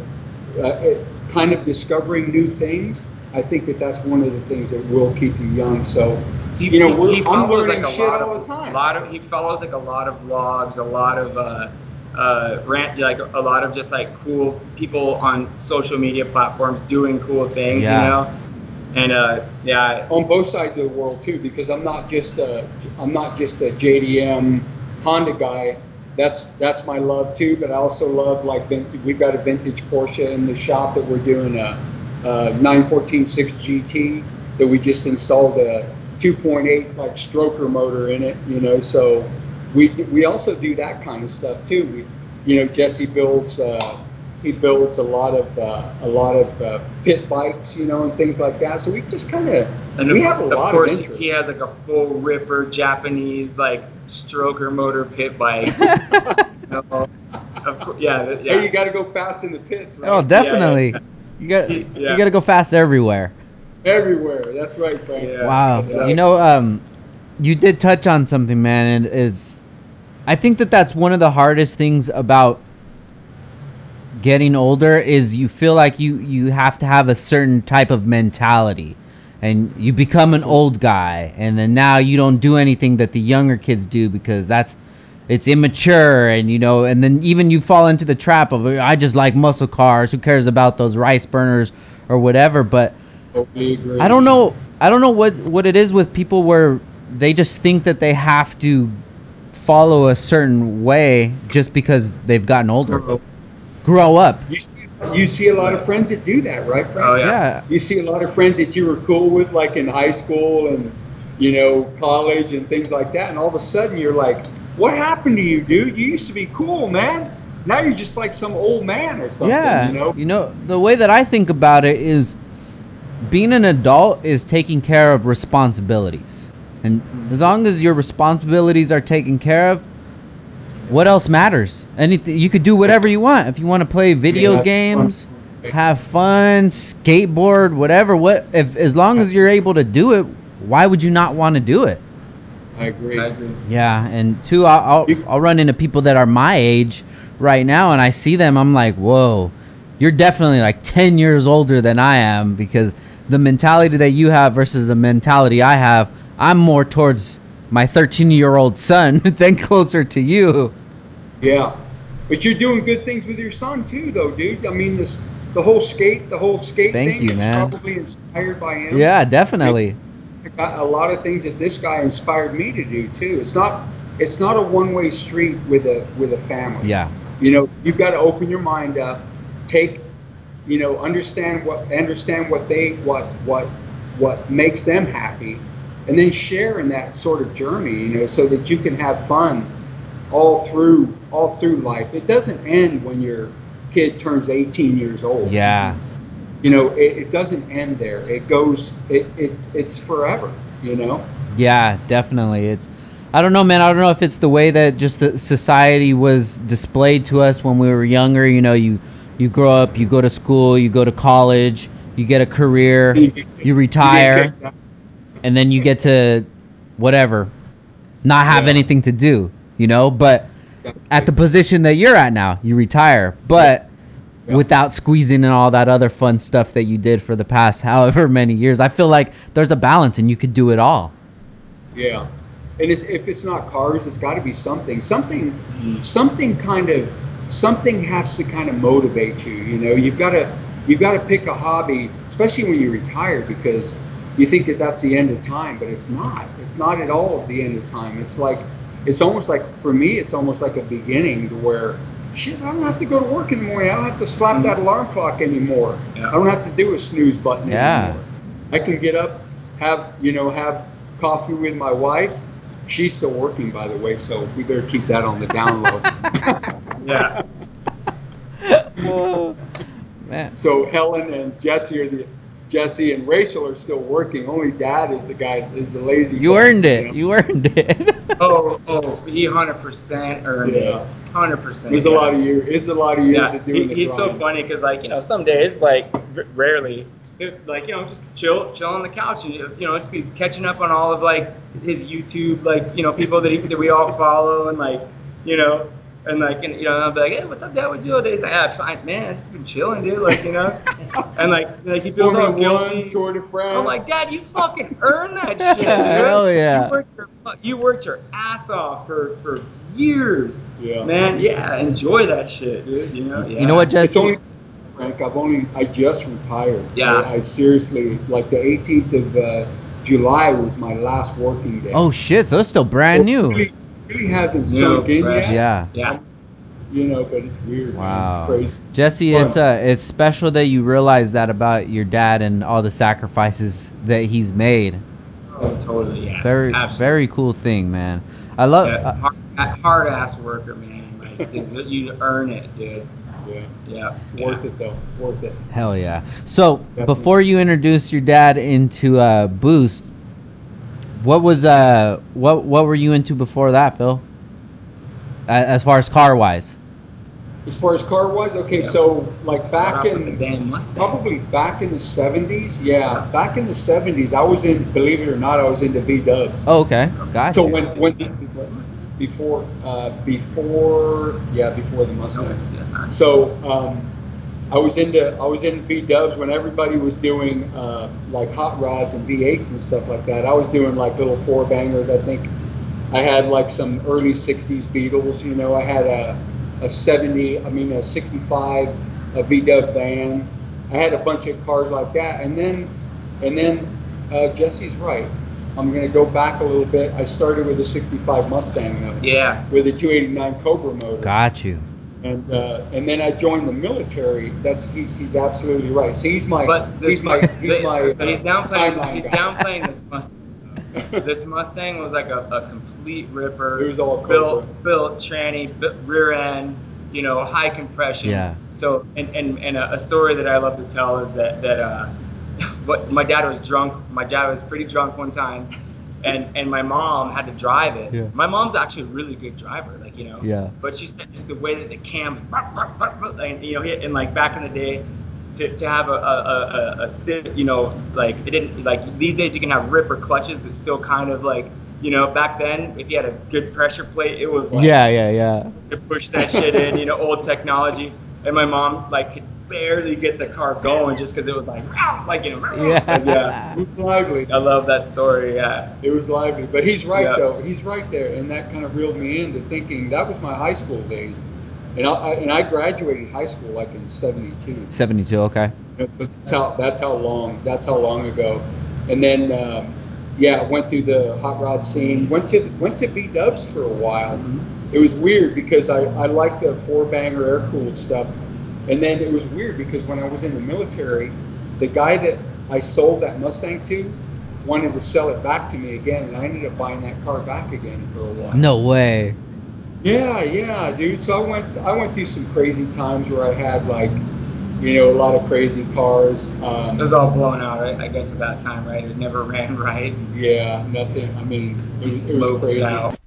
uh, kind of discovering new things. I think that that's one of the things that will keep you young. So He, You know, he- we're- he I'm follows learning like a shit lot all of, the time. A lot of he follows like a lot of vlogs, a lot of uh, uh, rant, like a lot of just like cool people on social media platforms doing cool things, Yeah. you know. And uh, yeah, on both sides of the world too, because I'm not just a I'm not just a JDM Honda guy. That's that's my love too. But I also love like we've got a vintage Porsche in the shop that we're doing a, a 9146 GT that we just installed a 2.8 like stroker motor in it. You know, so we we also do that kind of stuff too. We, you know, Jesse builds. Uh, he builds a lot of uh, a lot of uh, pit bikes, you know, and things like that. So we just kind of and we of, have a of lot course of interest. he has like a full ripper Japanese like stroker motor pit bike. *laughs* You know, of course, yeah, yeah. Hey, you got to go fast in the pits, right? Oh, definitely. You got Yeah. you got to go fast everywhere. Everywhere. That's right, Frank. Yeah. Wow. that's right. You know, um, you did touch on something, man, and it's. I think that that's one of the hardest things about getting older is you feel like you you have to have a certain type of mentality, and you become an old guy, and then now you don't do anything that the younger kids do because that's. It's immature, and you know, and then even you fall into the trap of I just like muscle cars. Who cares about those rice burners or whatever? But Totally. I don't know. I don't know what what it is with people where they just think that they have to follow a certain way just because they've gotten older. Grow up. You see, you see a lot of friends that do that, right, Frank? Oh, yeah. Yeah. You see a lot of friends that you were cool with, like in high school and you know college and things like that, and all of a sudden you're like, what happened to you, dude? You used to be cool, man. Now you're just like some old man or something. yeah. You know. You know, the way that I think about it is being an adult is taking care of responsibilities. And as long as your responsibilities are taken care of, what else matters? Anything you could do whatever you want. If you want to play video that's games, fun. have fun, skateboard, whatever. What if as long as you're able to do it, why would you not want to do it? I agree. I agree. Yeah, and two, I'll, I'll, I'll run into people that are my age right now, and I see them. I'm like, whoa, you're definitely like 10 years older than I am because the mentality that you have versus the mentality I have, I'm more towards my 13 year old son *laughs* than closer to you. Yeah, but you're doing good things with your son too, though, dude. I mean, this the whole skate, the whole skate Thank thing you, is man. probably inspired by him. Yeah, definitely. I got a lot of things that this guy inspired me to do too. It's not it's not a one way street with a with a family. Yeah, You know, you've got to open your mind up, take, you know, understand what understand what they what what what makes them happy, and then share in that sort of journey. You know, so that you can have fun all through all through life. It doesn't end when your kid turns 18 years old. yeah, You know, it, it doesn't end there. It goes. It, it it's forever. You know. yeah, definitely. It's, I don't know, man. I don't know if it's the way that just the society was displayed to us when we were younger. You know, you you grow up, you go to school, you go to college, you get a career, you retire. and then you get to whatever not have Yeah. anything to do you know but at the position that you're at now you retire but Yeah. without squeezing in all that other fun stuff that you did for the past *laughs* however many years i feel like there's a balance and you could do it all Yeah, and it's, if it's not cars, it's got to be something. Something, mm-hmm. something kind of, something has to kind of motivate you. You know, you've got to, you've got to pick a hobby, especially when you retire, because you think that that's the end of time, but it's not. It's not at all the end of time. It's like, it's almost like for me, it's almost like a beginning to where. Shit, I don't have to go to work in the morning. I don't have to slap that alarm clock anymore. Yeah. I don't have to do a snooze button Yeah. anymore. I can get up, have you know, have coffee with my wife. She's still working, by the way, so we better keep that on the down low. *laughs* Yeah. *laughs* Oh, man so Helen and Jesse are the Jesse and Rachel are still working. Only Dad is the guy is the lazy. you one, earned it you earned it *laughs* Oh, oh, he hundred percent earned Yeah. it. Hundred percent. There's a lot of years. It's a lot of years Yeah, of doing he, the he's so funny because like you know some days like r- rarely, like you know just chill chill on the couch and you know just be catching up on all of like his YouTube like you know people that he, that we all follow and like you know and like and, you know I'll be like hey what's up dad what you doing today he's like ah fine man I've just been chilling dude like you know *laughs* and like like he feels all Formula guilty. One, Tour de France. I'm like, Dad, you fucking earned that shit. *laughs* dude. Hell yeah. You worked your, you worked your ass off for, for years. Yeah. Man, yeah, enjoy that shit, dude. You know, yeah. you know what It's jesse only Frank. I've only I just retired. Yeah. I, I seriously like the 18th of uh, July was my last working day. oh shit so it's still brand It new Really, really hasn't New, sunk in yet. yeah Yeah. You know, but it's weird. man. Wow. It's crazy. Jesse, Fun. it's uh, it's special that you realize that about your dad and all the sacrifices that he's made. Oh, totally. Yeah. Very, Absolutely. very cool thing, man. I love. Yeah, uh, hard, hard ass worker, man. Like, *laughs* is it- you earn it, dude. Yeah. Yeah. It's yeah. worth it though. Worth it. hell yeah! So Definitely. before you introduce your dad into uh, Boost, what was uh, what what were you into before that, Phil? As far as car wise. As far as car wise, okay, so like Start back off with the in probably back in the seventies, yeah, back in the seventies, I was in. Believe it or not, I was into V Dubs. Oh, okay, gotcha. So when when before uh, before yeah before the Mustang. So um, I was into I was into V Dubs when everybody was doing uh, like hot rods and V8s and stuff like that. I was doing like little four bangers. I think I had like some early '60s Beatles. You know, I had a a '70, I mean a '65 a V Dub van. I had a bunch of cars like that, and then and then uh, Jesse's right. I'm gonna go back a little bit. I started with a '65 Mustang though, Yeah. with a 289 Cobra motor. got you. And uh, and then I joined the military. That's he's he's absolutely right. See, he's my But this he's my he's my but he's uh, downplaying. timeline He's guy. downplaying this Mustang. *laughs* this Mustang was like a, a complete ripper. It was all built, Cobra. built tranny, bu- rear end, you know, high compression. Yeah. So, and, and, and a, a story that I love to tell is that, that uh, *laughs* what, my dad was drunk. My dad was pretty drunk one time. And, and my mom had to drive it. Yeah. My mom's actually a really good driver, like you know. Yeah. But she said just the way that the cams, and you know, and like back in the day, to, to have a, a, a, a stiff, you know, like it didn't like these days you can have ripper clutches that still kind of like, you know, back then if you had a good pressure plate, it was like Yeah, yeah, yeah. to push that shit in, you know, old technology. And my mom like could barely get the car going just because it was like, like you know, Yeah. Like, yeah. It was lively. I love that story. Yeah. It was lively, but he's right Yeah. though. He's right there, and that kind of reeled me into thinking that was my high school days, and I, I and I graduated high school like in '72. 72, okay. That's how that's how long that's how long ago, and then um, yeah, went through the hot rod scene. Went to went to V Dubs for a while. It was weird because I I liked the four banger air cooled stuff, and then it was weird because when I was in the military, the guy that I sold that Mustang to wanted to sell it back to me again, and I ended up buying that car back again for a while. No way. Yeah, yeah, dude. So I went I went through some crazy times where I had like, you know, a lot of crazy cars. Um, It was all blown out, I, I guess, at that time, right? It never *laughs* ran right. Yeah, nothing. I mean, it We was, it was smoked crazy. it out.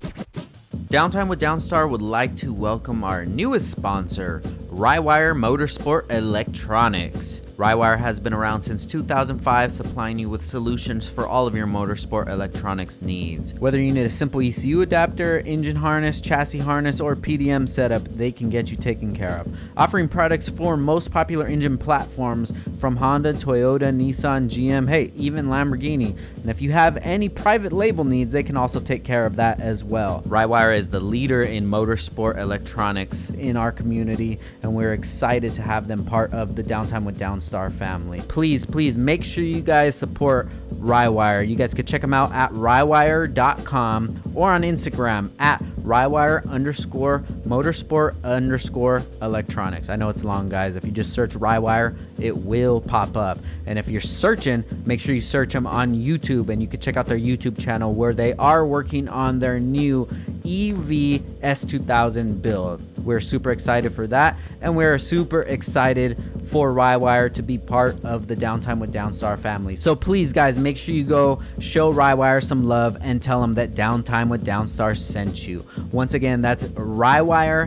Downtime with Downstar would like to welcome our newest sponsor, Rywire Motorsport Electronics. Rywire has been around since 2005, supplying you with solutions for all of your motorsport electronics needs. Whether you need a simple ECU adapter, engine harness, chassis harness, or PDM setup, they can get you taken care of. Offering products for most popular engine platforms from Honda, Toyota, Nissan, GM, hey, even Lamborghini. And if you have any private label needs, they can also take care of that as well. Rywire is the leader in motorsport electronics in our community, and we're excited to have them part of the Downtime with Downstar family. Please, please make sure you guys support Rywire. You guys can check them out at rywire.com or on Instagram at rywire underscore motorsport underscore electronics. I know it's long, guys. If you just search Rywire, it will pop up. And if you're searching, make sure you search them on YouTube and you can check out their YouTube channel where they are working on their new EV S2000 build. We're super excited for that, and we're super excited for Rywire to be part of the Downtime with Downstar family. So please, guys, make sure you go show Rywire some love and tell them that Downtime with Downstar sent you. Once again, that's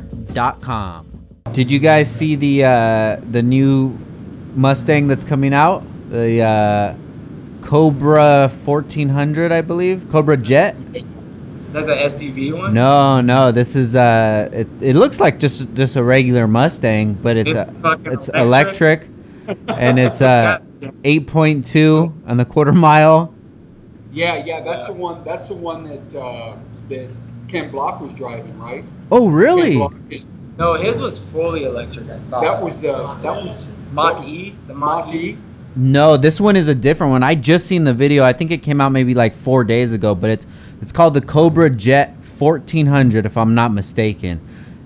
Rywire.com. Did you guys see the uh, the new Mustang that's coming out? The uh, Cobra 1400, I believe. Cobra Jet. Is that the SUV one? No, no. This is uh, it, it looks like just just a regular Mustang, but it's It's a it's electric. electric, and it's uh, 8.2 on the quarter mile. Yeah, yeah, that's the one. That's the one that uh, that Ken Block was driving, right? Oh, really? No, his was fully electric. I thought. that was uh, that was Mach E? The Mach E? No, this one is a different one. I just seen the video. I think it came out maybe like four days ago, but it's it's called the Cobra Jet 1400, if I'm not mistaken.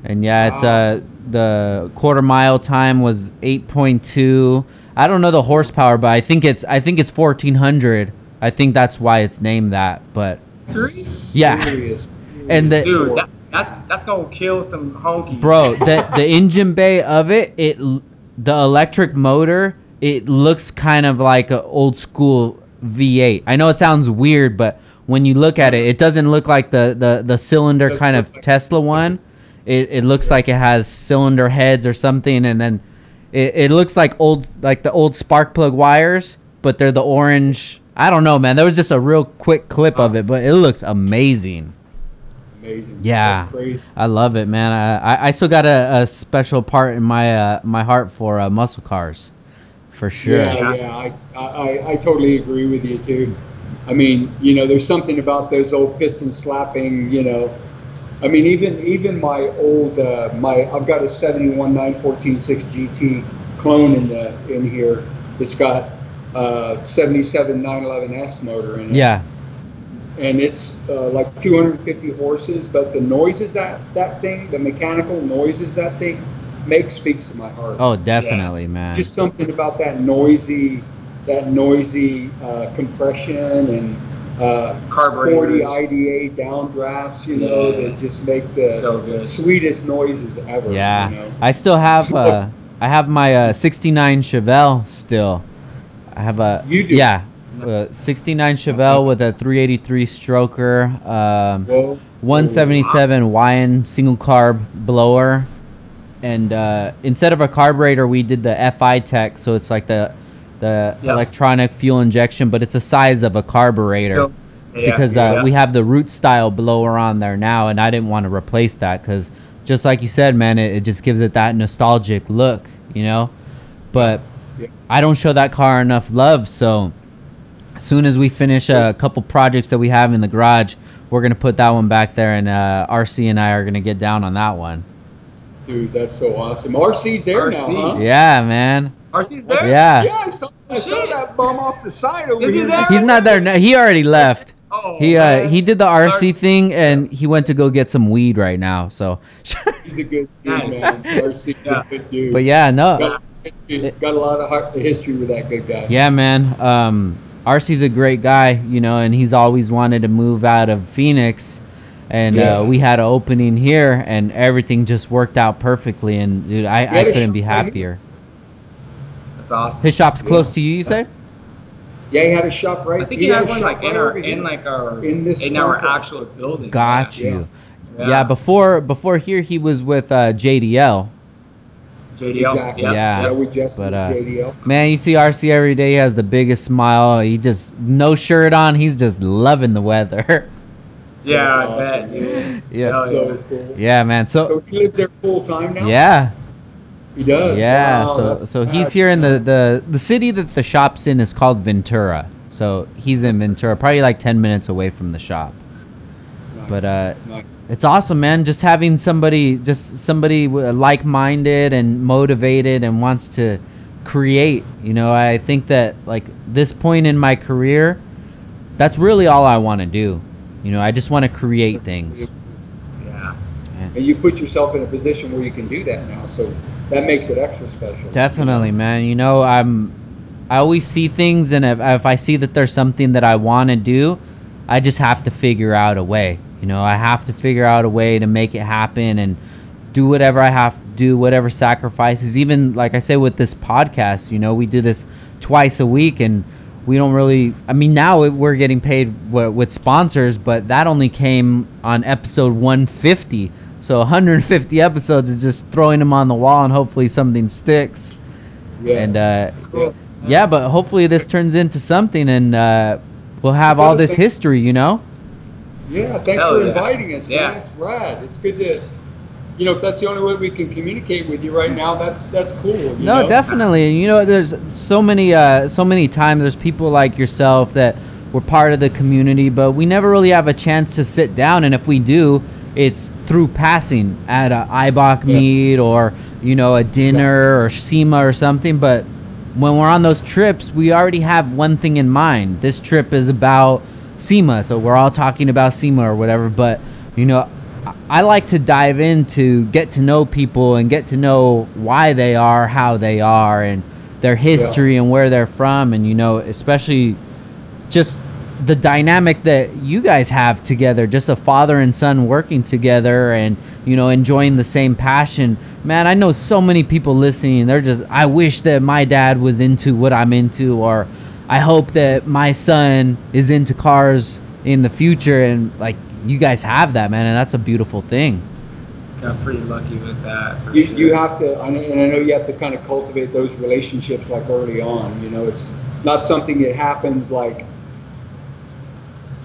And yeah, it's uh the quarter mile time was 8.2. I don't know the horsepower, but I think it's I think it's 1400. I think that's why it's named that. But Yeah. Serious. And the- Dude, that, that's that's gonna kill some honkies. bro *laughs* the the engine bay of it it the electric motor it looks kind of like an old school v8 i know it sounds weird but when you look at it it doesn't look like the the, the cylinder kind of like- tesla one it, it looks like it has cylinder heads or something and then it, it looks like old like the old spark plug wires but they're the orange i don't know man there was just a real quick clip of it but it looks amazing Amazing. Yeah. That's crazy. I love it, man. I, I, I still got a, a special part in my uh, my heart for uh, muscle cars, for sure. Yeah, yeah, I, I, I totally agree with you too. I mean, you know, there's something about those old piston slapping, you know. I mean, even even my old uh, my I've got a 71 9146 GT clone in the in here. It's got uh, 77 911S motor in it. Yeah, and it's uh, like 250 horses. But the noises that that thing, the mechanical noises that thing makes, speaks to my heart Oh, definitely, man. just something about that noisy that noisy uh, compression and uh, Carburetors. 40 IDA downdrafts, you know, Yeah. that just make the So sweetest noises ever. Yeah, You know? I still have So- uh, I have my uh, '69 Chevelle still. I have a You do? yeah, uh, '69 Chevelle with a 383 stroker, um, Whoa. 177 Weiand single carb blower, and uh, instead of a carburetor, we did the FiTech, so it's like the the Yeah. electronic fuel injection, but it's the size of a carburetor Yeah, because yeah. uh, we have the Roots style blower on there now, and I didn't want to replace that because just like you said, man, it, it just gives it that nostalgic look, you know. But Yeah. I don't show that car enough love, so as soon as we finish a couple projects that we have in the garage, we're gonna put that one back there, and uh, RC and I are gonna get down on that one. Dude, that's so awesome. RC's there RC. now, huh? Yeah, man. RC's there. Yeah. Yeah, I saw, I saw that bum off the side over Is he here. there? He's not there now. He already left. Oh, He uh, man. he did the RC Sorry. thing, and he went to go get some weed right now. So, *laughs* He's a good dude, Nice. man. RC's Yeah. a good dude. but yeah, no. got, history, got a lot of heart, history with that good guy. Yeah, man. Um, RC's a great guy, you know, and he's always wanted to move out of Phoenix. And Yeah. uh, we had an opening here, and everything just worked out perfectly. And dude, I, I had a couldn't be shop right happier. That's awesome. His shop's Yeah. close to you, you say? Yeah, he had a shop right. Here. I think he had a one shop like in our in like our In this in our front actual building. Got Yeah. you. Yeah. Yeah. before before here, he was with uh, JDL. JDL. Exactly. Yeah. Yeah. Yeah, we just But, uh, JDL. Man, you see RC every day. He has the biggest smile. He just no shirt on. He's just loving the weather. *laughs* Yeah, That's I awesome. bet, dude. yeah. Hell So cool. Yeah, man. So So he lives there full time now. yeah. He does. Yeah, Wow, so so he's here in the, the the city that the shop's in is called Ventura. So he's in Ventura, probably like ten minutes away from the shop. Nice. But uh, Nice. it's awesome, man. Just having somebody, just somebody like-minded and motivated and wants to create. You know, I think that like this point in my career, that's really all I want to do. You know, I just want to create things. Yeah. and you put yourself in a position where you can do that now. So that makes it extra special. Definitely, man. You know, I'm. I always see things, and if, if I see that there's something that I want to do, I just have to figure out a way. You know, I have to figure out a way to make it happen and do whatever I have to do, whatever sacrifices. Even like I say with this podcast, you know, we do this twice a week, and we don't really. I mean, now we're getting paid with sponsors, but that only came on episode 150. So 150 episodes is just throwing them on the wall, and hopefully something sticks. Yes. And uh, Cool. yeah, but hopefully this turns into something, and uh, we'll have all this history. You know? Yeah, thanks Hell for yeah. inviting us, man. Yeah. It's rad. It's good to, you know, if that's the only way we can communicate with you right now, that's that's cool. you No, know? definitely. You know, there's so many, uh, so many times there's people like yourself that we're part of the community, but we never really have a chance to sit down. And if we do, it's through passing at a IBOC Yeah. meet or you know a dinner or SEMA or something. But when we're on those trips, we already have one thing in mind. This trip is about SEMA, so we're all talking about SEMA or whatever. But you know, I- I like to dive in to get to know people and get to know why they are how they are and their history and where they're from, and you know, especially just the dynamic that you guys have together just a father and son working together and you know enjoying the same passion man i know so many people listening they're just i wish that my dad was into what i'm into or i hope that my son is into cars in the future and like you guys have that man and that's a beautiful thing Got pretty lucky with that. You, sure. you have to, and I know you have to kind of cultivate those relationships like early on. You know, it's not something that happens like,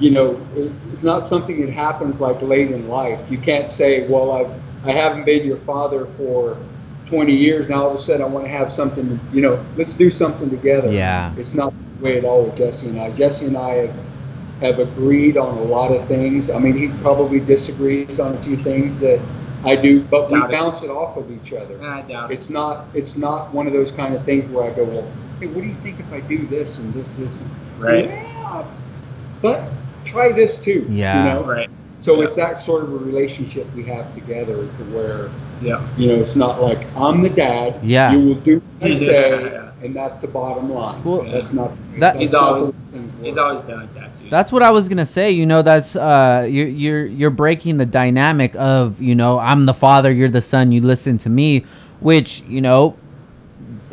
you know, it's not something that happens like late in life. You can't say, well, I've, I haven't been your father for 20 years. Now all of a sudden I want to have something, you know, let's do something together. Yeah. It's not the way at all with Jesse and I. Jesse and I have, have agreed on a lot of things. I mean, he probably disagrees on a few things that I do, but we it. bounce it off of each other. I doubt it. It's not it's not one of those kind of things where I go, well, hey, what do you think if I do this and this, this? And, Right. Yeah, but try this too. Yeah. You know? Right. So Yeah. it's that sort of a relationship we have together to where Yeah. you know it's not like I'm the dad. Yeah. You will do what I say. yeah. and that's the bottom line. Well, that's not. that- that's He's always- the way things He's always been like that too. That's what I was gonna say. You know, that's uh, you're you're you're breaking the dynamic of you know I'm the father, you're the son, you listen to me, which you know,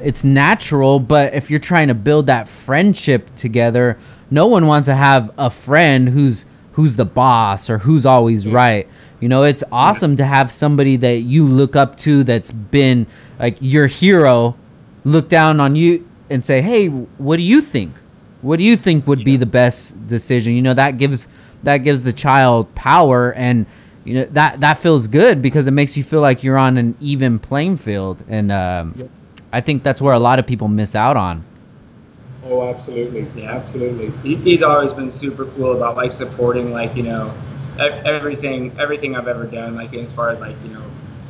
it's natural. But if you're trying to build that friendship together, no one wants to have a friend who's who's the boss or who's always right. You know, it's awesome to have somebody that you look up to that's been like your hero, look down on you and say, "Hey, what do you think? What do you think would be the best decision?" You know, that gives that gives the child power and you know that that feels good because it makes you feel like you're on an even playing field and um, Yep. I think that's where a lot of people miss out on. Oh, absolutely, Yeah. absolutely. he, he's always been super cool about like supporting like you know everything everything I've ever done like as far as like you know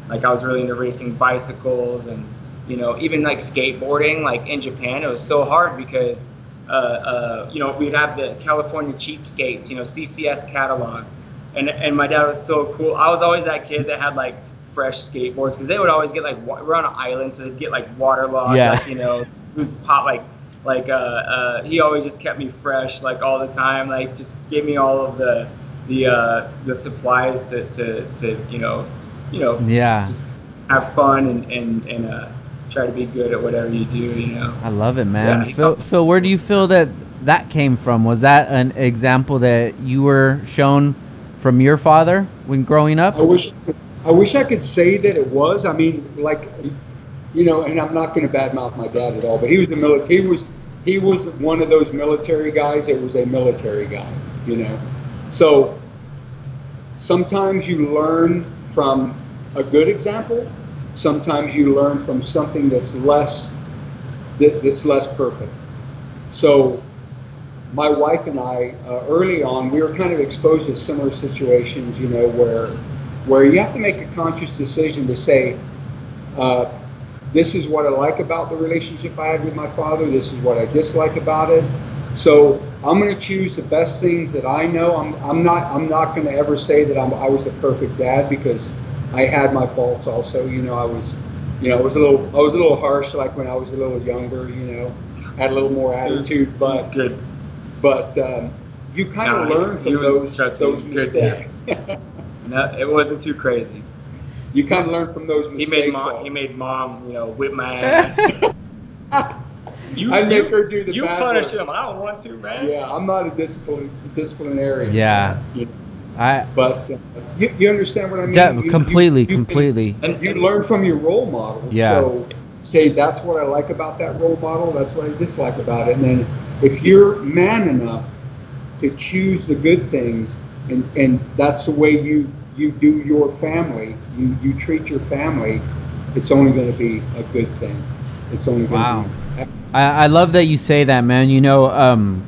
like I was really into racing bicycles and you know even like skateboarding like in Japan it was so hard because uh, uh, you know we'd have the California cheapskates you know CCS catalog and and my dad was so cool I was always that kid that had like fresh skateboards because they would always get like we're on an island so they'd get like waterlogged Yeah. like you know who's pop like like uh, uh, he always just kept me fresh like all the time like just gave me all of the the uh, the supplies to, to, to you know you know Yeah. just have fun and and, and uh, try to be good at whatever you do you know I love it, man. Yeah, Phil, Phil, where do you feel that that came from? Was that an example that you were shown from your father when growing up? I wish, I wish I could say that it was. I mean, like, you know, and I'm not going to badmouth my dad at all, but he was a military. He was, he was one of those military guys that was a military guy. You know, so sometimes you learn from a good example. Sometimes you learn from something that's less, that, that's less perfect. So my wife and I, uh, early on, we were kind of exposed to similar situations, you know, where where you have to make a conscious decision to say, uh, this is what I like about the relationship I had with my father. This is what I dislike about it. So I'm going to choose the best things that I know. I'm, I'm not I'm not going to ever say that I'm, I was a perfect dad because I had my faults also. You know, I was, you know, I was a little I was a little harsh like when I was a little younger. You know, had a little more attitude, but good but um, you kind No, of learn from was- those trust those mistakes. *laughs* no, it wasn't too crazy you kind of learn from those mistakes. he made mom he made mom you know whip my *laughs* ass you I make her do the you bad punish work. him I don't want to man yeah, I'm not a discipline disciplinarian. Yeah. You know, I but uh, you, you understand what I mean? de- You- you- completely, you can- completely. and, you learn from your role model. Yeah. So say that's what I like about that role model. That's what I dislike about it. And then if you're man enough to choose the good things, and and that's the way you you do your family. You you treat your family. It's only going to be a good thing. It's only going Wow. to be. I, I love that you say that, man. You know, um,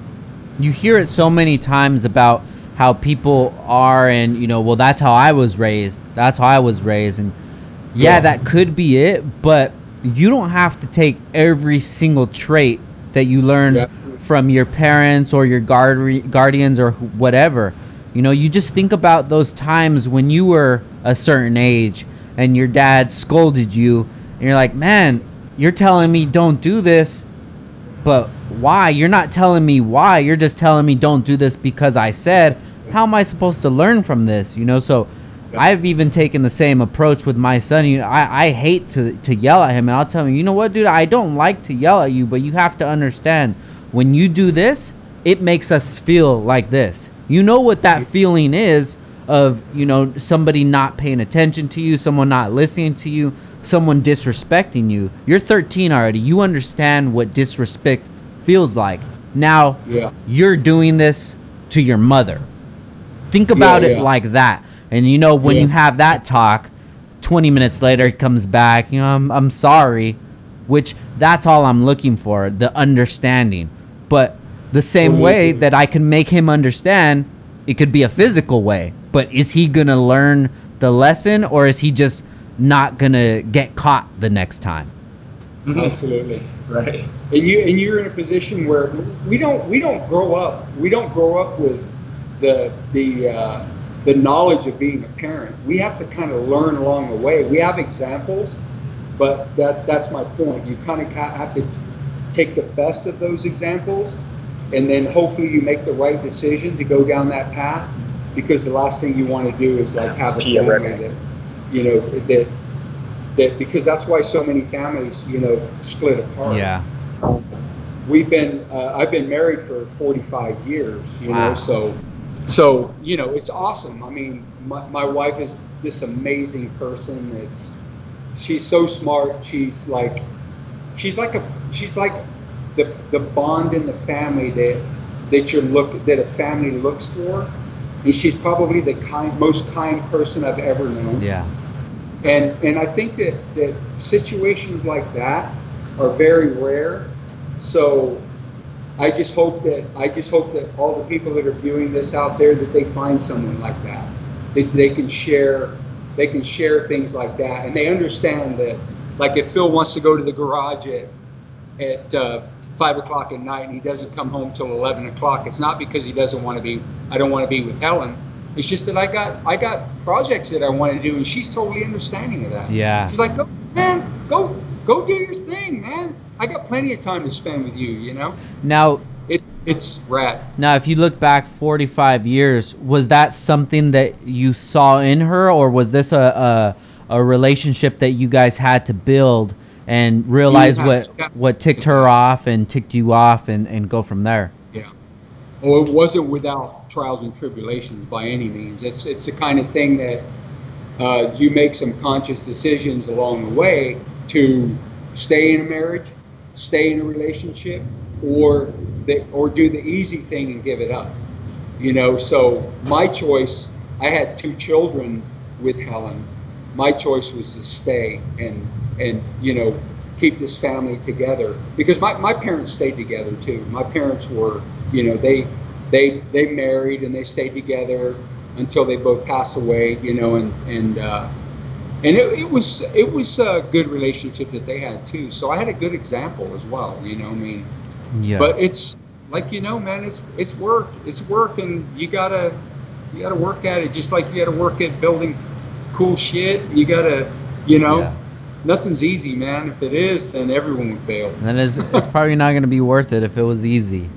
you hear it so many times about how people are, and you know, well, that's how I was raised. That's how I was raised, and yeah, Yeah. that could be it. But you don't have to take every single trait that you learned Yeah. from your parents or your guard- guardians or whatever. You know, you just think about those times when you were a certain age and your dad scolded you, and you're like, man, you're telling me don't do this, but why? You're not telling me why. You're just telling me don't do this because I said. How am I supposed to learn from this? You know, so I've even taken the same approach with my son. You know, I, I hate to, to yell at him, and I'll tell him, you know what, dude, I don't like to yell at you, but you have to understand when you do this, it makes us feel like this. You know what that feeling is of, you know, somebody not paying attention to you, someone not listening to you, someone disrespecting you. You're 13 already. You understand what disrespect feels like. Now, Yeah. you're doing this to your mother. Think about it yeah. like that. And you know, when Yeah. you have that talk, 20 minutes later, he comes back, you know, I'm, I'm sorry, which that's all I'm looking for the understanding. But the same way that I can make him understand, it could be a physical way. But is he going to learn the lesson or is he just not going to get caught the next time? Absolutely. right and you and you're in a position where we don't we don't grow up we don't grow up with the the uh, the knowledge of being a parent we have to kind of learn along the way we have examples but that that's my point you kind of have to take the best of those examples, and then hopefully you make the right decision to go down that path. Because the last thing you want to do is like have a Peer family that, you know, that that because that's why so many families, you know, split apart. Yeah. We've been, uh, I've been married for 45 years, you Wow. know, so, so, you know, it's awesome. I mean, my, my wife is this amazing person. It's, she's so smart. She's like, she's like a, she's like the, the bond in the family that, that you look, that a family looks for. And she's probably the kind, most kind person I've ever known. Yeah. And and I think that that situations like that are very rare. So I just hope that I just hope that all the people that are viewing this out there that they find someone like that. They, they can share they can share things like that and they understand that like if Phil wants to go to the garage at at uh, five o'clock at night and he doesn't come home till eleven o'clock, it's not because he doesn't want to be I don't want to be with Helen. It's just that I got I got projects that I want to do and she's totally understanding of that. Yeah. She's like, go man, go go do your thing, man. I got plenty of time to spend with you, you know? Now, It's it's rad. now, if you look back 45 years, was that something that you saw in her, or was this a a, a relationship that you guys had to build and realize have- what yeah. what ticked her off and ticked you off, and and go from there? Yeah. Well, it wasn't without trials and tribulations by any means. It's it's the kind of thing that uh, you make some conscious decisions along the way to stay in a marriage, stay in a relationship, or the, or do the easy thing and give it up. You know, so my choice. I had two children with Helen. My choice was to stay and and you know keep this family together because my, my parents stayed together too. My parents were you know they they they married and they stayed together until they both passed away. You know and and uh, and it, it was it was a good relationship that they had too. So I had a good example as well. You know I mean. Yeah. But it's like you know, man, it's it's work. It's work, and you gotta you gotta work at it. Just like you gotta work at building cool shit. You gotta, you know, Yeah. nothing's easy, man. If it is, then everyone would fail. And then it's, it's probably not to be worth it if it was easy.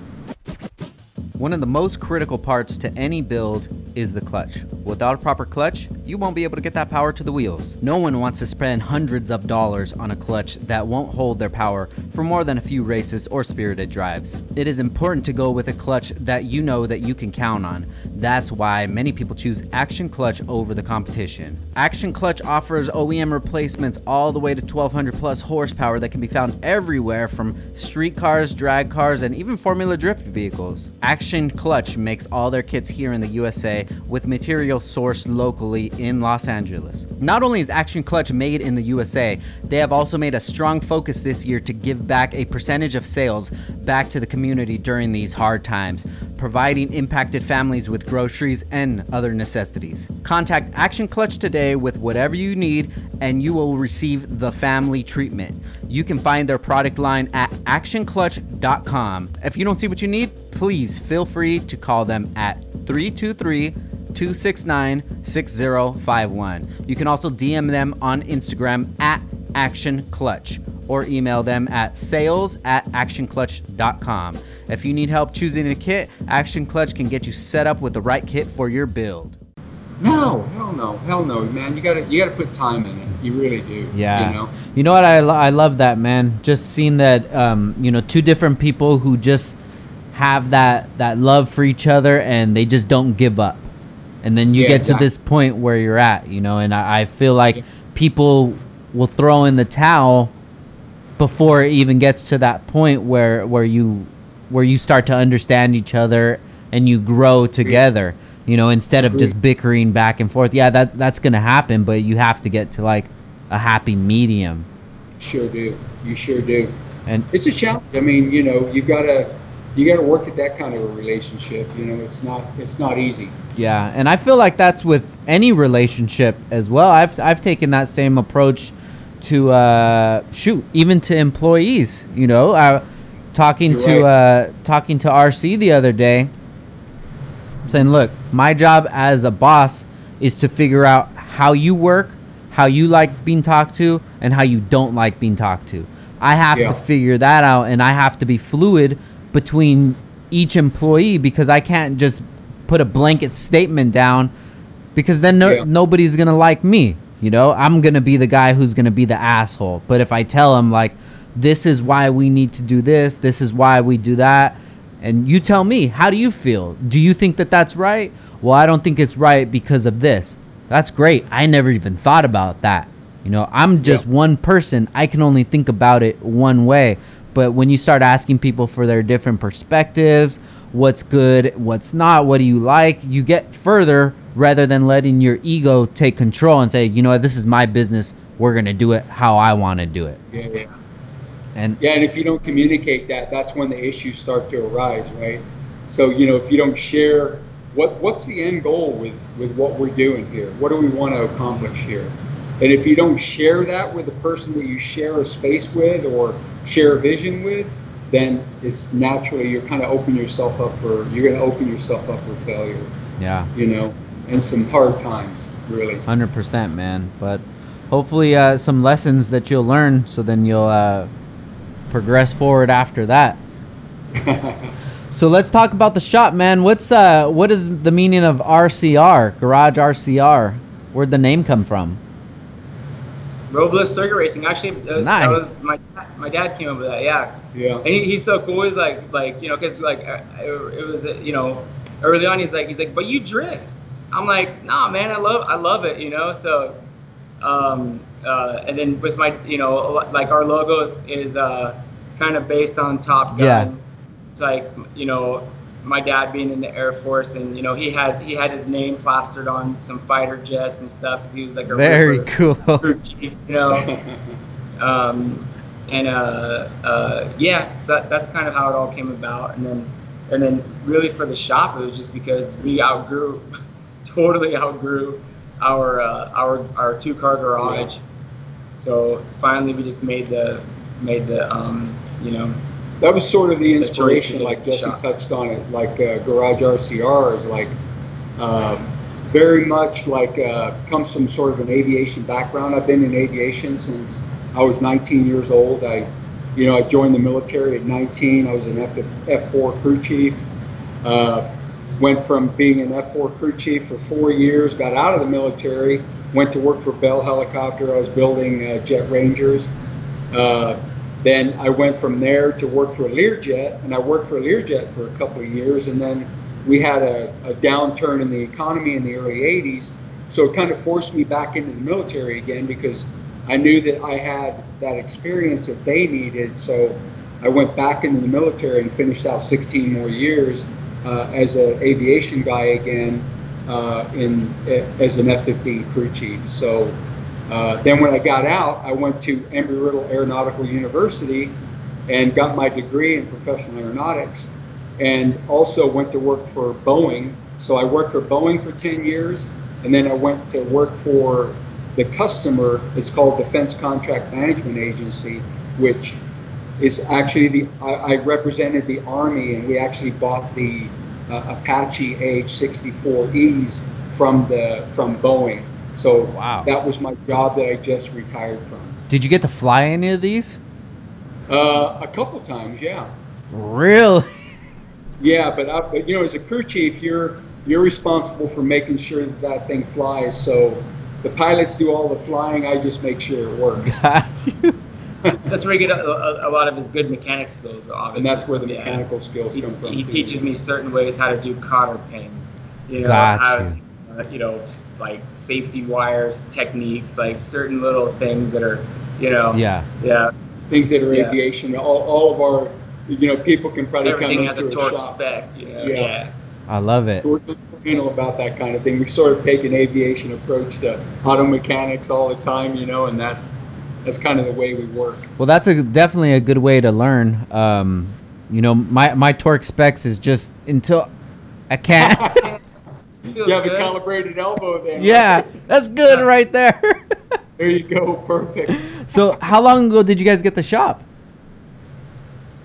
One of the most critical parts to any build is the clutch. Without a proper clutch, you won't be able to get that power to the wheels. No one wants to spend hundreds of dollars on a clutch that won't hold their power for more than a few races or spirited drives. It is important to go with a clutch that you know that you can count on. That's why many people choose Action Clutch over the competition. Action Clutch offers OEM replacements all the way to 1200 plus horsepower that can be found everywhere from street cars, drag cars, and even Formula Drift vehicles. Action Clutch makes all their kits here in the USA with material sourced locally in Los Angeles. Not only is Action Clutch made in the USA, they have also made a strong focus this year to give back a percentage of sales back to the community during these hard times, providing impacted families with groceries and other necessities. Contact Action Clutch today with whatever you need and you will receive the family treatment. You can find their product line at actionclutch.com. If you don't see what you need, please feel free to call them at 323 269 6051. You can also DM them on Instagram at Action Clutch or email them at sales at actionclutch.com. If you need help choosing a kit, Action Clutch can get you set up with the right kit for your build. No, hell no, hell no, man. You gotta you gotta put time in it. You really do. Yeah. You know. You know what? I, I love that, man. Just seeing that, um, you know, two different people who just have that, that love for each other and they just don't give up. And then you Yeah, get to this point where you're at, you know, and I, I feel like Yeah. people will throw in the towel before it even gets to that point where, where you, where you start to understand each other and you grow together, you know, instead of just bickering back and forth. Yeah, that, that's going to happen, but you have to get to like a happy medium. Sure do. You sure do. And It's a challenge. I mean, you know, you gotta you gotta work at that kind of a relationship. You know, it's not it's not easy. yeah, and I feel like that's with any relationship as well. I've I've taken that same approach to uh, shoot, even to employees. You know, uh, talking You're to right. uh, talking to RC the other day, I'm saying, "Look, my job as a boss is to figure out how you work, how you like being talked to, and how you don't like being talked to. I have Yeah. to figure that out, and I have to be fluid between each employee because I can't just put a blanket statement down because then no, Yeah. nobody's gonna like me. You know, I'm gonna be the guy who's gonna be the asshole. But if I tell him like, this is why we need to do this, this is why we do that, and you tell me, how do you feel? Do you think that that's right? Well, I don't think it's right because of this. That's great. I never even thought about that. You know, I'm just Yeah. one person. I can only think about it one way. But when you start asking people for their different perspectives, what's good, what's not, what do you like, you get further rather than letting your ego take control and say, you know what, this is my business. We're going to do it how I want to do it. Yeah, yeah. And Yeah, and if you don't communicate that, that's when the issues start to arise, right? So, you know, if you don't share what what's the end goal with with what we're doing here? What do we want to accomplish here? And if you don't share that with the person that you share a space with or share a vision with, then it's naturally you're kind of open yourself up for you're going to open yourself up for failure, yeah, you know, and some hard times, really. 100%, man. But hopefully, uh, some lessons that you'll learn so then you'll uh, progress forward after that. *laughs* So let's talk about the shop, man. What's uh what is the meaning of RCR, Garage RCR? Where'd the name come from? Robles Circuit Racing. Actually, uh, Nice. that was my my dad came up with that. Yeah, yeah. and he, he's so cool. He's like like you know because like uh, it, it was uh, you know early on. He's like he's like but you drift. I'm like nah man I love I love it you know so um uh and then with my you know like our logo is, is uh kind of based on Top Gun. Yeah. It's like you know my dad being in the Air Force and you know he had he had his name plastered on some fighter jets and stuff 'cause he was like a Very ripper cool. *laughs* you know. um, and uh, uh, yeah, so that, that's kind of how it all came about. And then, and then really for the shop, it was just because we outgrew, *laughs* totally outgrew our uh, our our two car garage. So finally, we just made the made the um, you know that was sort of the The inspiration, to like Jesse shot. touched on it. Like uh, Garage RCR is like um, very much like uh, comes from sort of an aviation background. I've been in aviation since I was 19 years old. I, you know, I joined the military at 19. I was an F F4 crew chief. Uh, went from being an F4 crew chief for four years. Got out of the military. Went to work for Bell Helicopter. I was building uh, jet Rangers. Uh, then I went from there to work for Learjet, and I worked for Learjet for a couple of years, and then we had a, a downturn in the economy in the early 80s, so it kind of forced me back into the military again because I knew that I had that experience that they needed. So I went back into the military and finished out 16 more years uh, as an aviation guy again uh, in as an F-15 crew chief. So. Uh, then when I got out, I went to Embry-Riddle Aeronautical University and got my degree in professional aeronautics and also went to work for Boeing. So I worked for Boeing for 10 years and then I went to work for the customer. It's called Defense Contract Management Agency, which is actually the, I, I represented the Army and we actually bought the uh, Apache AH-64Es from the, from Boeing. So Wow. that was my job that I just retired from. Did you get to fly any of these? Uh, a couple times, yeah. Really? Yeah, but, I, but you know, as a crew chief, you're you're responsible for making sure that that thing flies. So the pilots do all the flying. I just make sure it works, *laughs* Got you. that's where you get a, a, a lot of his good mechanic skills. Obviously, and that's where the Yeah. mechanical skills he, come from. he too. teaches me certain ways how to do cotter pins. You know, Got how you. to, uh, you know, like safety wires, techniques, like certain little things that are, you know, Yeah. yeah. things that are Yeah. aviation. All, all of our, you know, people can probably Everything come has into a torque shop. spec. You know, Yeah. yeah. I love it. So we're just anal about that kind of thing. We sort of take an aviation approach to auto mechanics all the time, you know, and that that's kind of the way we work. Well, that's a definitely a good way to learn. Um, you know, my my torque specs is just until I can't. *laughs* *laughs* Feels You have a calibrated elbow there. yeah, that's good right there. *laughs* There you go. Perfect. so, how long ago did you guys get the shop?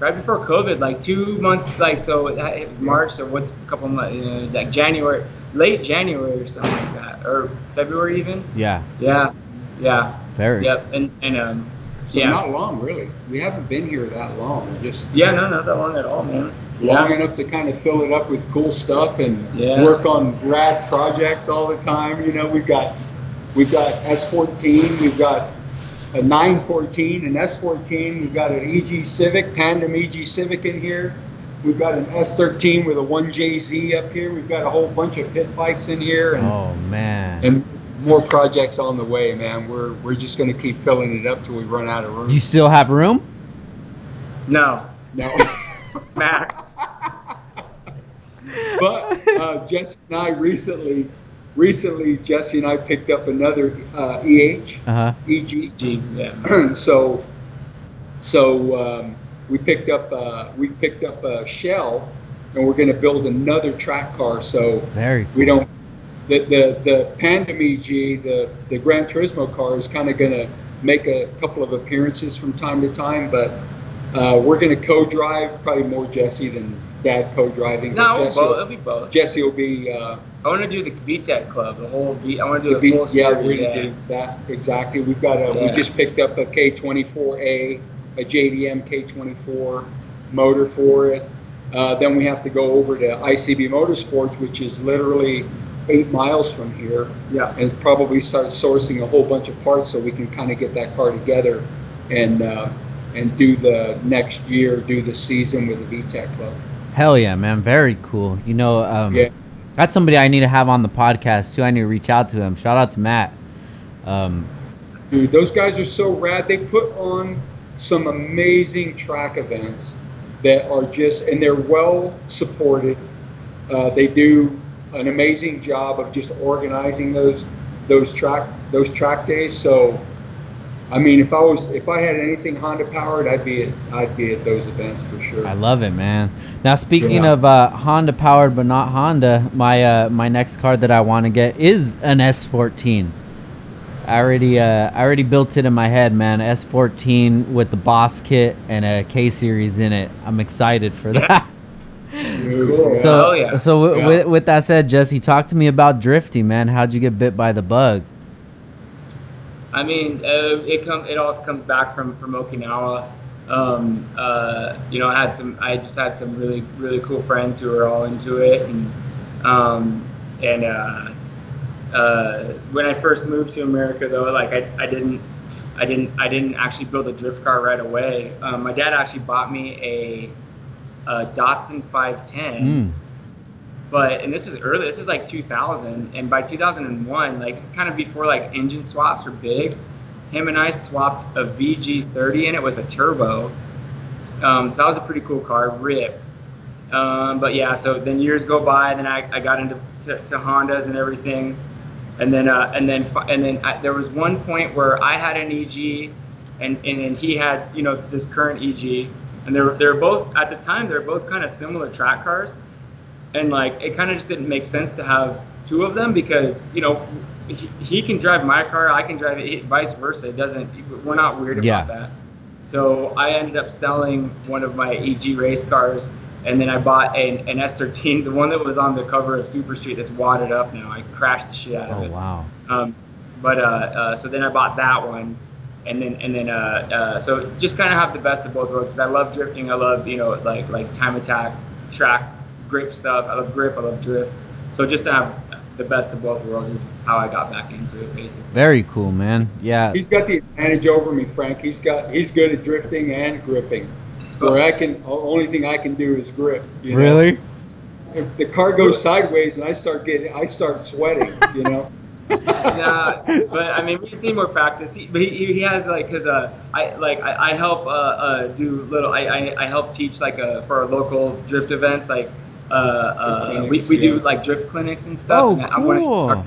right before COVID, like two months, like so it it was March, so what's a couple months, you know, like January, late January or something like that, or February even. Yeah, Yeah, yeah, very. yep. And and um, So Yeah. not long, really. We haven't been here that long. Just Yeah, no, not that long at all, man. Long enough to kind of fill it up with cool stuff and Yeah. work on rad projects all the time. You know, we've got we've got S14, we've got a 914, an S14, we've got an EG Civic, Pandem EG Civic in here. We've got an S13 with a 1JZ up here. We've got a whole bunch of pit bikes in here and, Oh man. and more projects on the way, man. We're we're just going to keep filling it up till we run out of room. You still have room? No, no. *laughs* Max. But uh, Jesse and I recently, recently Jesse and I picked up another uh, EH Uh huh. EG. Gee, yeah. *clears throat* so, so um, we picked up uh, we picked up a shell, and we're going to build another track car. So Very cool. we don't the the the Pandem EG, the the Gran Turismo car is kind of going to make a couple of appearances from time to time, but. Uh, we're going to co-drive, probably more Jesse than Dad co-driving. No, Jesse both, will- it'll be both. Jesse will be uh, I want to do the VTEC club, the whole V. I want to do the the, V- full yeah, we're yeah. gonna do that exactly. We've got a we just picked up a K24A, a JDM K24 motor for it. Uh, then we have to go over to ICB Motorsports, which is literally eight miles from here, Yeah. and probably start sourcing a whole bunch of parts so we can kind of get that car together and uh, and do the next year, do the season with the VTEC Club. Hell yeah, man. Very cool. You know, um, Yeah. that's somebody I need to have on the podcast too. I need to reach out to him. Shout out to Matt. Um, Dude, those guys are so rad. They put on some amazing track events that are just, and they're well supported. Uh, they do an amazing job of just organizing those those track those track days. So, I mean, if I was if I had anything Honda powered, I'd be at I'd be at those events for sure. I love it, man. Now speaking Yeah. of uh, Honda powered but not Honda, my uh, my next car that I want to get is an S14. I already uh, I already built it in my head, man. S14 with the Boss kit and a K series in it. I'm excited for that. Dude, Cool. yeah. *laughs* So Hell yeah. so w- Yeah. with, with that said, Jesse, talk to me about drifting, man. How'd you get bit by the bug? I mean, uh, it come it all comes back from from Okinawa. Um, uh, you know, I had some. I just had some really really cool friends who were all into it, and um, and uh, uh, when I first moved to America, though, like I, I didn't. I didn't. I didn't actually build a drift car right away. Um, my dad actually bought me a, a Datsun 510 Mm. But and this is early this is like 2000 and by 2001 like it's kind of before like engine swaps were big. Him and i swapped a vg30 in it with a turbo. Um, so that was a pretty cool car ripped. Um, but yeah so then years go by then i, I got into to, to hondas and everything. And then uh, and then and then I, there was one point where i had an eg and and then he had you know this current eg and they're they're both at the time they're both kind of similar track cars and like it kind of just didn't make sense to have two of them because you know he, he can drive my car i can drive it vice versa it doesn't we're not weird Yeah. about that so i ended up selling one of my eg race cars and then i bought an, an s13 the one that was on the cover of super street that's wadded up now i crashed the shit out of Oh it wow. um, but uh, uh, so then I bought that one, and then and then uh, uh, so just kind of have the best of both worlds because I love drifting. I love you know like like time attack, track, grip stuff. I love grip. I love drift. So just to have the best of both worlds is how I got back into it basically. Very cool, man. Yeah. He's got the advantage over me, Frank. He's got he's good at drifting and gripping. Where I can, only thing I can do is grip. you know? Really? If the car goes sideways and I start getting, I start sweating. You know. *laughs* yeah, but I mean, we just need more practice. He, but he, he has like, cause uh, I like I, I help uh, uh, do little. I, I, I help teach like uh, for our local drift events. Like uh, uh, we, we do yeah. like drift clinics and stuff. Oh, and I'm one cool.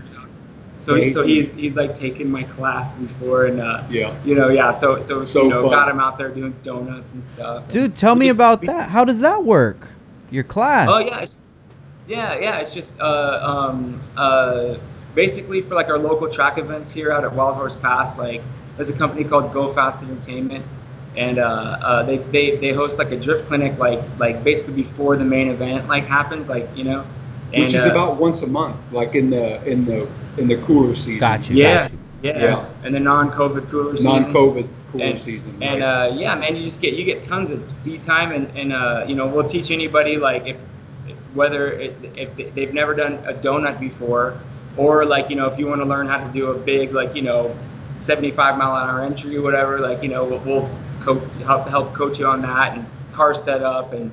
So Yeah, so he's- he's he's like taken my class before and uh, Yeah. you know yeah. So so, So you know fun. got him out there doing donuts and stuff. Dude, tell me just- about we- that. How does that work? Your class? Oh yeah, yeah, yeah. It's just uh, um, uh, basically for like our local track events here out at Wild Horse Pass. Like there's a company called Go Fast Entertainment, and uh, uh, they, they they host like a drift clinic like like basically before the main event like happens like you know. And, Which is uh, about once a month, like in the in the in the cooler season. Got you. yeah, Got you. yeah, Yeah. and the non-COVID cooler season. Non-COVID cooler and, season. And right? uh, yeah, man, you just get you get tons of seat time, and and uh, you know we'll teach anybody like if whether it, if they've never done a donut before, or like you know if you want to learn how to do a big like you know 75 mile an hour entry or whatever, like you know we'll, we'll co- help help coach you on that and car setup and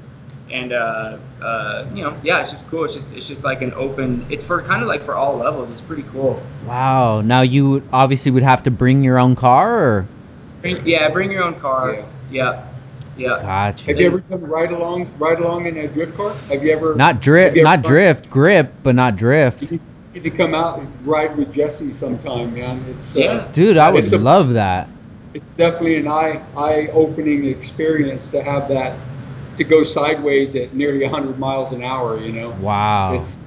and uh, uh, you know yeah it's just cool it's just it's just like an open it's for kind of like for all levels it's pretty cool Wow. Now you obviously would have to bring your own car, or bring, yeah bring your own car Yeah. yeah yeah, gotcha. Have you ever done ride along, ride along in a drift car? Have you ever? Not drift, not drift, grip, but not drift. You need to come out and ride with Jesse sometime, man. It's uh, Yeah. Dude, I would a- love that. it's definitely an eye eye opening experience to have that to go sideways at nearly 100 miles an hour. You know, Wow. it's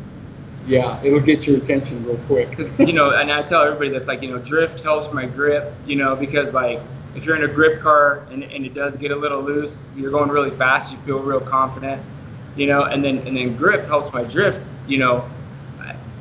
yeah, it'll get your attention real quick. *laughs* you know, and I tell everybody that's like, you know, drift helps my grip, you know, because like if you're in a grip car and, and it does get a little loose, you're going really fast, you feel real confident, you know, and then and then grip helps my drift, you know,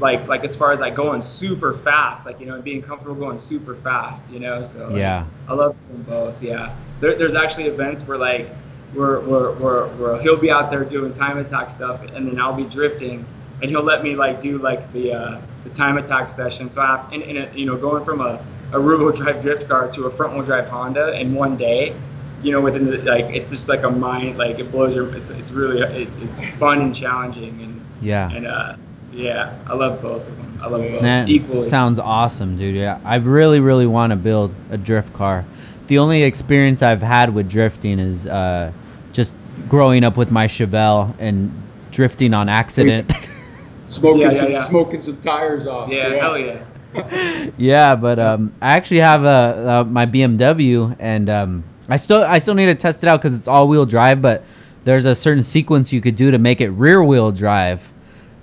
like like as far as like going super fast, like you know, and being comfortable going super fast, you know. So like, Yeah. I love them both. Yeah, there, there's actually events where like where, where, where, where he'll be out there doing time attack stuff, and then I'll be drifting, and he'll let me like do like the uh, the time attack session. So I have, and, and it, you know, going from a, a rear wheel drive drift car to a front wheel drive Honda in one day, you know, within the, like it's just like a mind like it blows your it's it's really it, it's fun and challenging and Yeah. and uh yeah, I love both of them. I love both That equally. sounds awesome, dude. Yeah, I really, really want to build a drift car. The only experience I've had with drifting is uh, just growing up with my Chevelle and drifting on accident. Smoking *laughs* Yeah, yeah, some yeah. smoking some tires off. yeah, hell yeah. *laughs* yeah, but um, I actually have a, uh my BMW, and um, I still I still need to test it out because it's all wheel drive. But there's a certain sequence you could do to make it rear wheel drive,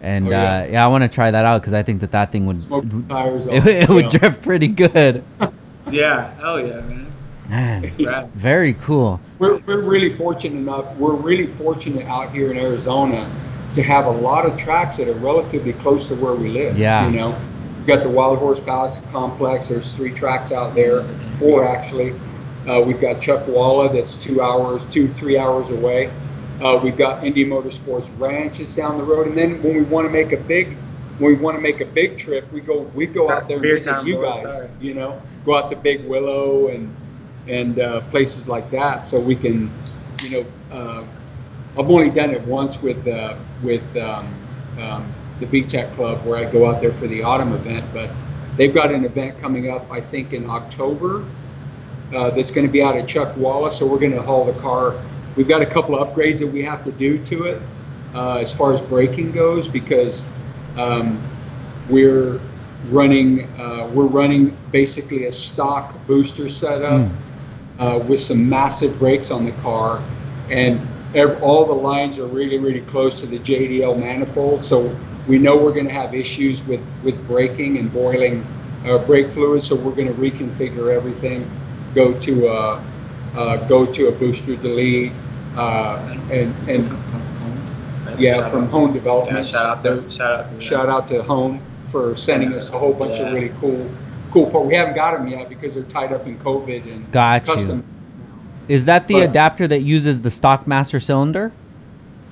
and Oh, yeah. uh, yeah, I want to try that out because I think that that thing would tires it, *laughs* it would drift pretty good. *laughs* Yeah, hell yeah, man. Man, very cool. We're, we're really fortunate enough. We're really fortunate out here in Arizona to have a lot of tracks that are relatively close to where we live. Yeah. You know, we've got the Wild Horse Complex. There's three tracks out there, four actually. Uh, we've got Chuckwalla that's two hours, two three hours away. Uh, we've got Inde Motorsports Ranches down the road, and then when we want to make a big, when we want to make a big trip, we go we go out there and visit you guys. sorry. You know, go out to Big Willow and and uh, places like that, so we can, you know, uh, I've only done it once with uh, with um, um, the VTEC Club where I go out there for the autumn event, but they've got an event coming up, I think, in October. Uh, that's going to be out at Chuckwalla, so we're going to haul the car. We've got a couple of upgrades that we have to do to it uh, as far as braking goes because um, we're running uh, we're running basically a stock booster setup Mm. uh, with some massive brakes on the car, and ev- all the lines are really really close to the JDL manifold. So we know we're going to have issues with with braking and boiling uh, brake fluid. So we're going to reconfigure everything, go to a uh, go to a booster delete, uh, and and yeah, from out. Home Yeah, Development. shout out to shout out to Shout out to Home for sending us a whole bunch Yeah. of really cool, cool part. We haven't got them yet because they're tied up in COVID and Got custom. you. Is that the But- adapter that uses the stock master cylinder?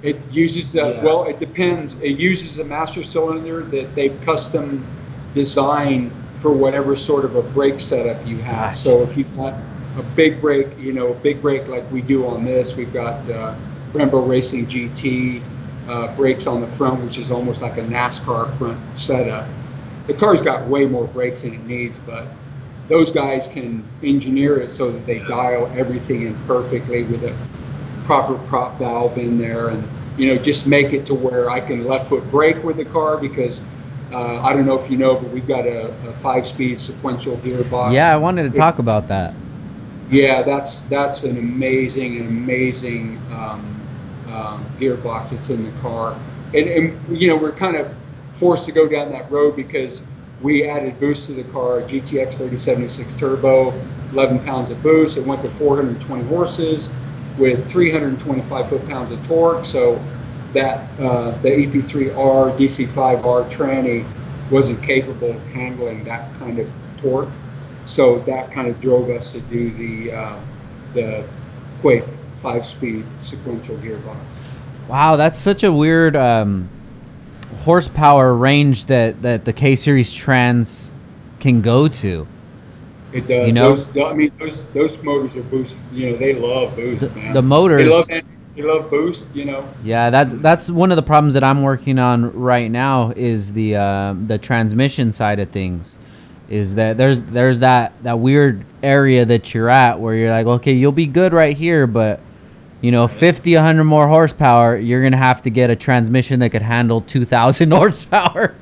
It uses, uh, Yeah. well, it depends. It uses a master cylinder that they've custom designed for whatever sort of a brake setup you have. Gotcha. So if you've got a big brake, you know, a big brake like we do on this, we've got uh, Brembo Racing GT uh, brakes on the front, which is almost like a NASCAR front setup. The car's got way more brakes than it needs, but those guys can engineer it so that they dial everything in perfectly with a proper prop valve in there and you know just make it to where I can left foot brake with the car because uh, I don't know if you know but we've got a, a five speed sequential gearbox Yeah, I wanted to talk about that. Yeah that's that's an amazing an amazing um, um, gearbox that's in the car and, and you know we're kind of forced to go down that road because we added boost to the car GTX 3076 turbo 11 pounds of boost it went to 420 horses with 325 foot-pounds of torque. So that uh, the EP3R DC5R tranny wasn't capable of handling that kind of torque. So that kind of drove us to do the uh, the Quaife five-speed sequential gearbox. Wow, that's such a weird um, horsepower range that, that the K Series Trans can go to. It does. You know? those, I mean, those those motors are boost. You know, they love boost, The, man. the motors. They love they love boost. You know. Yeah, that's that's one of the problems that I'm working on right now is the uh, the transmission side of things. Is that there's there's that that weird area that you're at where you're like, okay, you'll be good right here, but you know, 50, 100 more horsepower, you're gonna have to get a transmission that could handle 2,000 *laughs* horsepower.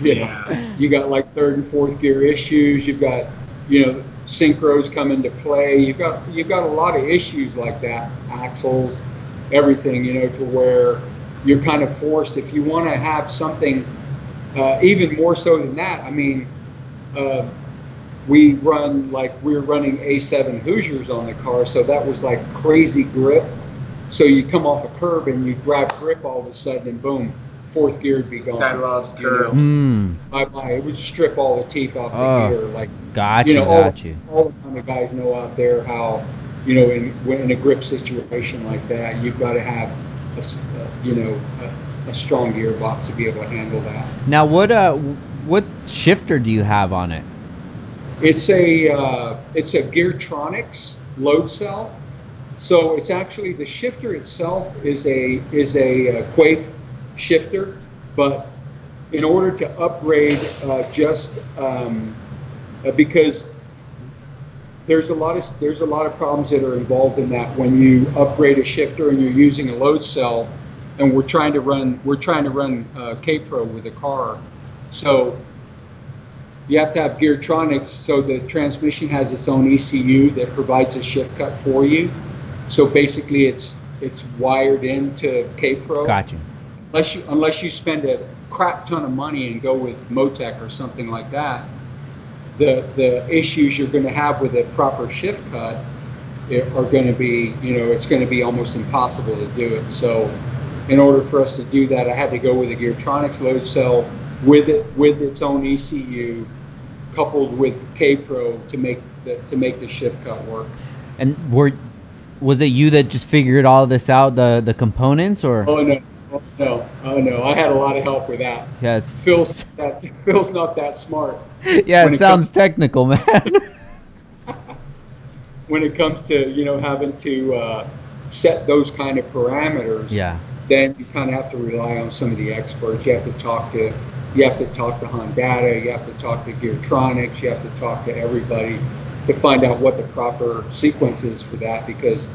Yeah. You got like third and fourth gear issues. You've got, you know, synchros come into play. You've got you've got a lot of issues like that, axles, everything. You know, to where you're kind of forced if you want to have something uh, even more so than that. I mean, uh, we run like we are running A7 Hoosiers on the car, so that was like crazy grip. So you come off a curb and you grab grip all of a sudden, and boom, fourth gear would be This gone. guy loves You know? curves. Hmm. bye bye. It would strip all the teeth off the Oh. gear. Like Got you you, know, all, got you. all the time the guys know out there how, you know, in when in a grip situation like that, you've got to have a, s- uh, you know, a, a strong gearbox to be able to handle that. Now, what uh, what shifter do you have on it? It's a uh, it's a Geartronics load cell. So it's actually the shifter itself is a is a uh, Quaife shifter, but in order to upgrade uh, just um, uh, because there's a lot of there's a lot of problems that are involved in that when you upgrade a shifter and you're using a load cell, and we're trying to run we're trying to run uh, K-Pro with a car, so you have to have Geartronics so the transmission has its own ECU that provides a shift cut for you. So basically, it's it's wired into K-Pro Got you. unless you unless you spend a crap ton of money and go with Motec or something like that, the the issues you're going to have with a proper shift cut eh, are going to be you know it's going to be almost impossible to do it. So, in order for us to do that, I had to go with a Geartronics load cell with it with its own ECU, coupled with K-Pro to make the to make the shift cut work. And were was it you that just figured all this out, the the components, or Oh no, oh no, oh no! I had a lot of help with that. yeah, it's Phil's that, Phil's not that smart. *laughs* yeah, it it sounds comes- technical, man. *laughs* when it comes to you know having to uh, set those kind of parameters, yeah, then you kind of have to rely on some of the experts. You have to talk to you have to talk to Hondata, you have to talk to Geartronics, you have to talk to everybody to find out what the proper sequence is for that because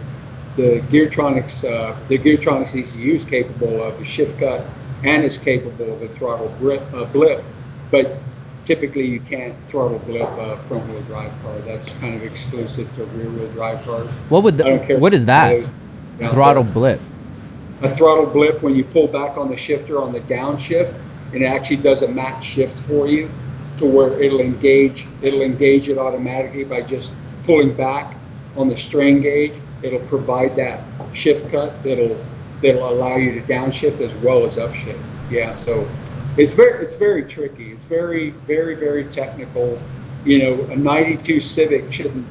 the Geartronics uh, the Geartronics ECU is capable of a shift cut and is capable of a throttle blip, uh, blip but typically you can't throttle blip a front wheel drive car. That's kind of exclusive to rear wheel drive cars. what would the, what is that? Throttle blip. A throttle blip when you pull back on the shifter on the downshift and it actually does a match shift for you to where it'll engage it'll engage it automatically by just pulling back on the strain gauge. It'll provide that shift cut that'll that'll allow you to downshift as well as upshift. Yeah so it's very it's very tricky. It's very very very technical. You know a 92 civic shouldn't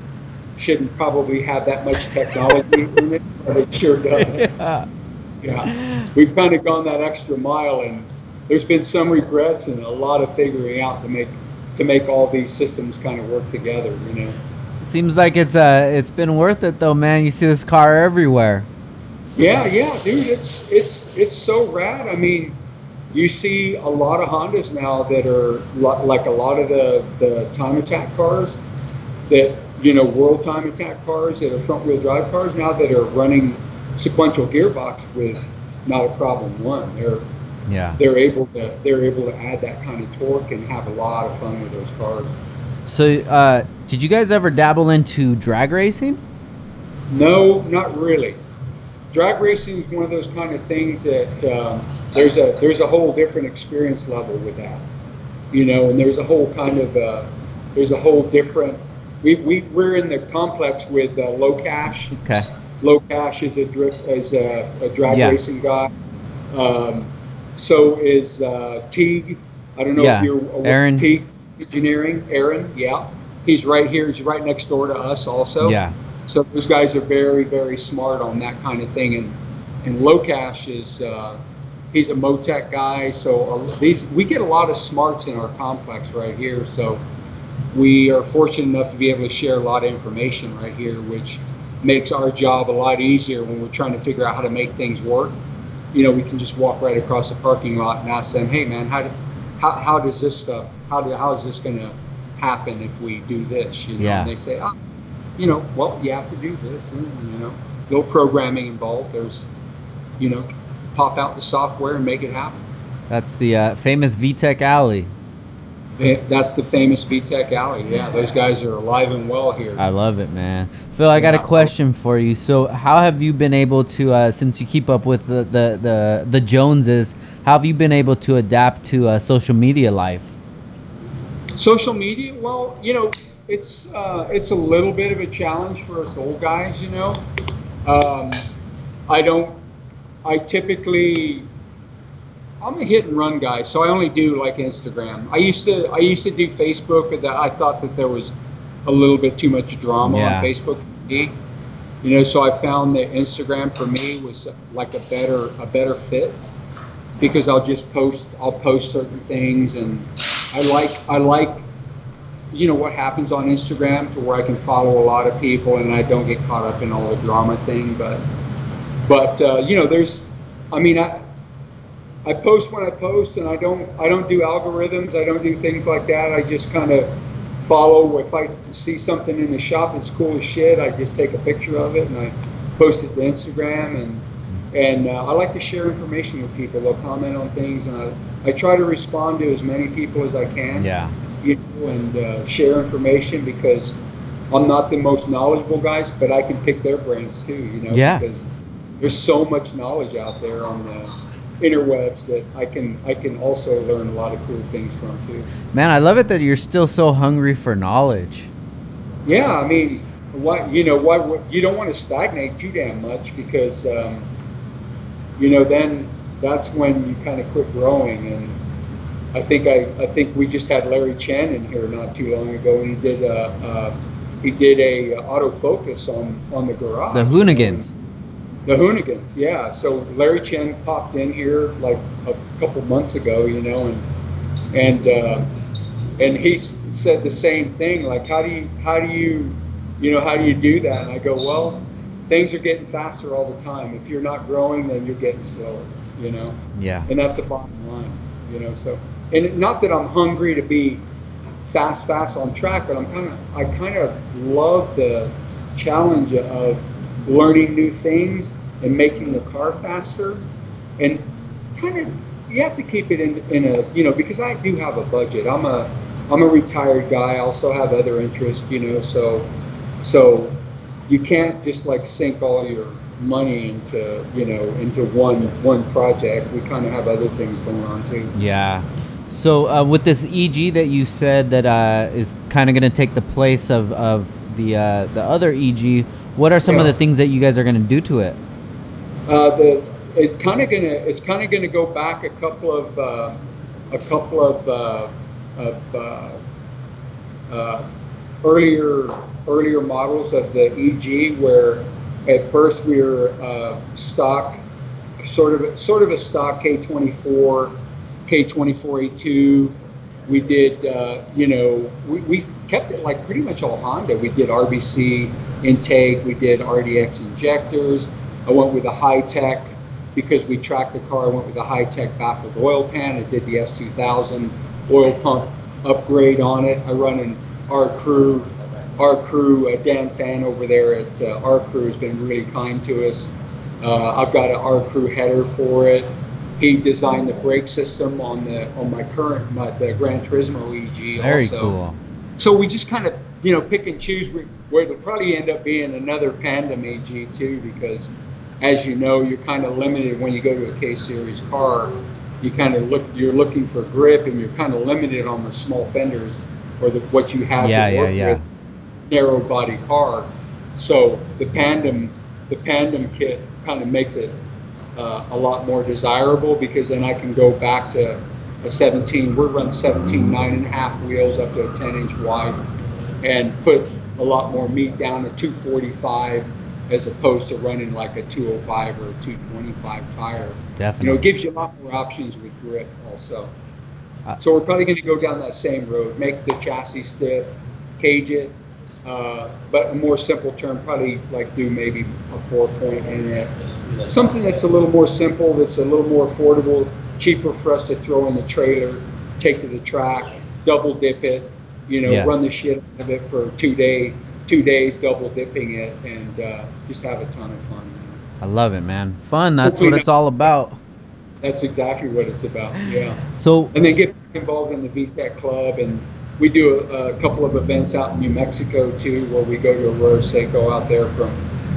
shouldn't probably have that much technology in it but it sure does. *laughs* Yeah. Yeah, we've kind of gone that extra mile, and there's been some regrets and a lot of figuring out to make to make all these systems kind of work together. You know. it Seems like it's uh it's been worth it though, man. You see this car everywhere. Yeah, yeah, dude, it's it's it's so rad. I mean, you see a lot of Hondas now that are li- like a lot of the the time attack cars that you know world time attack cars that are front wheel drive cars now that are running sequential gearbox with not a problem one. They're Yeah. they're able to they're able to add that kind of torque and have a lot of fun with those cars. So, uh, did you guys ever dabble into drag racing? No, not really. Drag racing is one of those kind of things that um, there's a there's a whole different experience level with that, you know, and there's a whole kind of uh, there's a whole different. We we we're in the complex with uh, Low Cash. Okay. Low Cash is a drift is a, a drag Yeah. racing guy. Um, so is uh, Teague. I don't know Yeah, if you're aware Aaron. Teague Engineering. Aaron, yeah, he's right here. He's right next door to us also. Yeah. So those guys are very, very smart on that kind of thing. And and Locash is uh, he's a Motec guy. So uh, these we get a lot of smarts in our complex right here. So we are fortunate enough to be able to share a lot of information right here, which makes our job a lot easier when we're trying to figure out how to make things work. You know, we can just walk right across the parking lot and ask them, "Hey, man, how do, how, how does this stuff? How do how is this going to happen if we do this?" You know, Yeah. and they say, "Oh, you know, well, you have to do this, and you know, no programming involved. There's, you know, pop out the software and make it happen." That's the uh, famous VTEC Alley. That's the famous VTEC Alley. Yeah, those guys are alive and well here. I love it, man. Phil, I got a question for you. So, how have you been able to, uh, since you keep up with the the the, the Joneses, how have you been able to adapt to uh, social media life? Social media, well, you know, it's uh, it's a little bit of a challenge for us old guys. You know, um, I don't. I typically, I'm a hit and run guy, so I only do like Instagram. I used to I used to do Facebook, but that I thought that there was a little bit too much drama Yeah. on Facebook for me. You know, so I found that Instagram for me was like a better a better fit because I'll just post I'll post certain things and I like I like you know what happens on Instagram to where I can follow a lot of people and I don't get caught up in all the drama thing but but uh, you know there's I mean I I post when I post and I don't I don't do algorithms I don't do things like that I just kind of follow if I see something in the shop that's cool as shit I just take a picture of it and I post it to Instagram and and uh, I like to share information with people. They'll comment on things, and I, I try to respond to as many people as I can. Yeah. You know, and uh, share information because I'm not the most knowledgeable guys, but I can pick their brains too. You know, Yeah. because there's so much knowledge out there on the interwebs that I can I can also learn a lot of cool things from too. Man, I love it that you're still so hungry for knowledge. Yeah, I mean, why you know why why- you don't want to stagnate too damn much because um, you know then that's when you kind of quit growing and I think I, I think we just had Larry Chen in here not too long ago and he did a, uh, he did a autofocus on on the garage The Hoonigans. The Hoonigans, yeah. So Larry Chen popped in here like a couple months ago, you know, and and uh, and he said the same thing. Like, how do you how do you you know how do you do that? And I go, well, things are getting faster all the time. If you're not growing, then you're getting slower, you know. Yeah. And that's the bottom line, you know. So, and not that I'm hungry to be fast, fast on track, but I'm kind of, I kind of love the challenge of learning new things and making the car faster, and kind of you have to keep it in in a you know because I do have a budget. I'm a I'm a retired guy. I also have other interests, you know. So so you can't just like sink all your money into you know into one one project. We kind of have other things going on too. Yeah. So uh, with this EG that you said that uh, is kind of going to take the place of, of the uh, the other EG, what are some of the things that you guys are going to do to it? Uh, the it kind of gonna it's kind of gonna go back a couple of uh, a couple of uh, of uh, uh, earlier earlier models of the EG where at first we were uh, stock sort of sort of a stock K24 K24A2 we did uh, you know we, we kept it like pretty much all Honda we did RBC intake we did RDX injectors I went with a high tech because we tracked the car. I went with a high tech baffled oil pan. I did the S2000 oil pump upgrade on it. I run an our crew, our crew, uh, Dan Fan over there at uh, our crew has been really kind to us. Uh, I've got an our crew header for it. He designed the brake system on the on my current my, the Gran Turismo EG. Very also cool. So we just kind of you know pick and choose where it'll probably end up being another Pandem EG too because as you know you're kind of limited when you go to a K series car. You kind of look you're looking for grip and you're kind of limited on the small fenders or the, what you have Yeah, to yeah, work yeah. with. Narrow body car. So the Pandem the Pandem kit kind of makes it uh, a lot more desirable because then I can go back to a 17. We're running 17 nine and a half wheels up to a 10 inch wide and put a lot more meat down a 245 as opposed to running like a 205 or a 225 tire. Definitely. You know, it gives you a lot more options with grip also. Uh, So we're probably going to go down that same road, make the chassis stiff, cage it, uh, but a more simple term, probably like do maybe a four point in it. Something that's a little more simple, that's a little more affordable, cheaper for us to throw in the trailer, take to the track, double dip it, you know, Yes. run the shit out of it for two day, two days, double dipping it, and uh, just have a ton of fun. I love it, man. Fun. That's Hopefully what it's all about. That's exactly what it's about. Yeah. So and then get involved in the VTEC Club and we do a, a couple of events out in New Mexico too where we go to Arroyo Seco out there from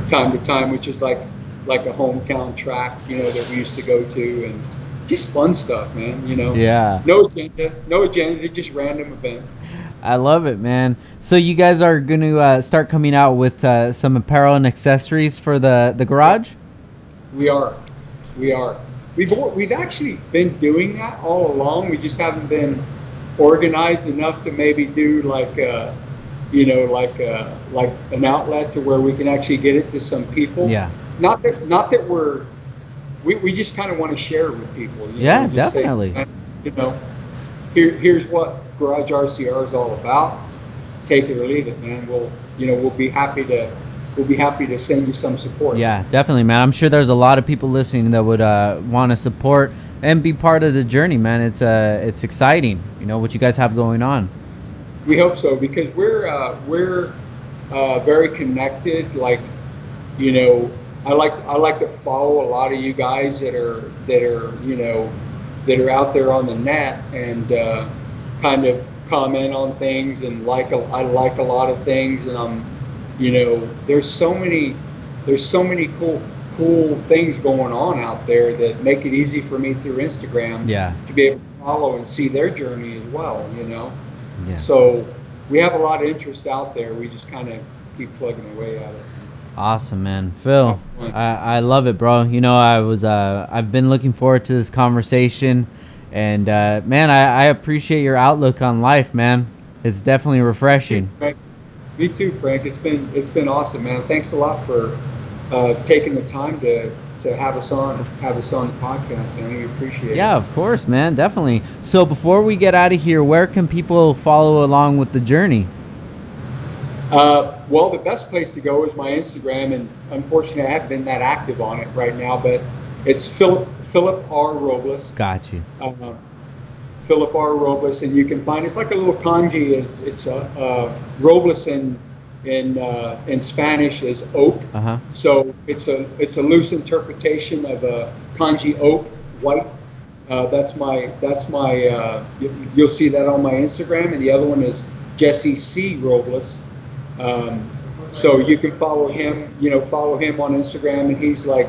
time to time which is like like a hometown track you know that we used to go to and just fun stuff man you know? Yeah, no agenda no agenda just random events. I love it, man. So you guys are going to uh, start coming out with uh, some apparel and accessories for the the garage. we are. We are. We've we've actually been doing that all along. We just haven't been organized enough to maybe do like a, you know like a, like an outlet to where we can actually get it to some people. Yeah. not that not that we're we, we just kind of want to share it with people Yeah, know, just say, definitely. you know here here's what garage rcr is all about take it or leave it man we'll you know we'll be happy to we'll be happy to send you some support Yeah, definitely, man. I'm sure there's a lot of people listening that would uh, want to support and be part of the journey, man. It's uh, it's exciting, you know, what you guys have going on. We hope so because we're uh, we're uh, very connected. Like, you know, I like I like to follow a lot of you guys that are that are you know that are out there on the net and uh, kind of comment on things and like a, I like a lot of things and I'm you know there's so many there's so many cool cool things going on out there that make it easy for me through Instagram Yeah, to be able to follow and see their journey as well. You know. yeah. So we have a lot of interest out there. We just kind of keep plugging away at it. Awesome, man. Phil, Oh. I, I love it, bro. You know, I was uh, I've been looking forward to this conversation, and uh, man, I, I appreciate your outlook on life, man. It's definitely refreshing. Me too, Frank. It's been it's been awesome, man. Thanks a lot for uh, taking the time to, to have us on have us on the podcast, man. We appreciate Yeah, it. Yeah, of course, man. Definitely. So before we get out of here, where can people follow along with the journey? Uh, well, the best place to go is my Instagram, and unfortunately, I haven't been that active on it right now. But it's Philip Philip R Robles. Got you. uh, Philip R. Robles, and you can find it's like a little kanji. It, it's a uh, Robles in in uh, in Spanish is oak, Uh huh. so it's a it's a loose interpretation of a kanji oak white. Uh, that's my that's my uh, you, you'll see that on my Instagram, and the other one is Jesse C. Robles. Um, so you can follow him, you know, follow him on Instagram, and he's like,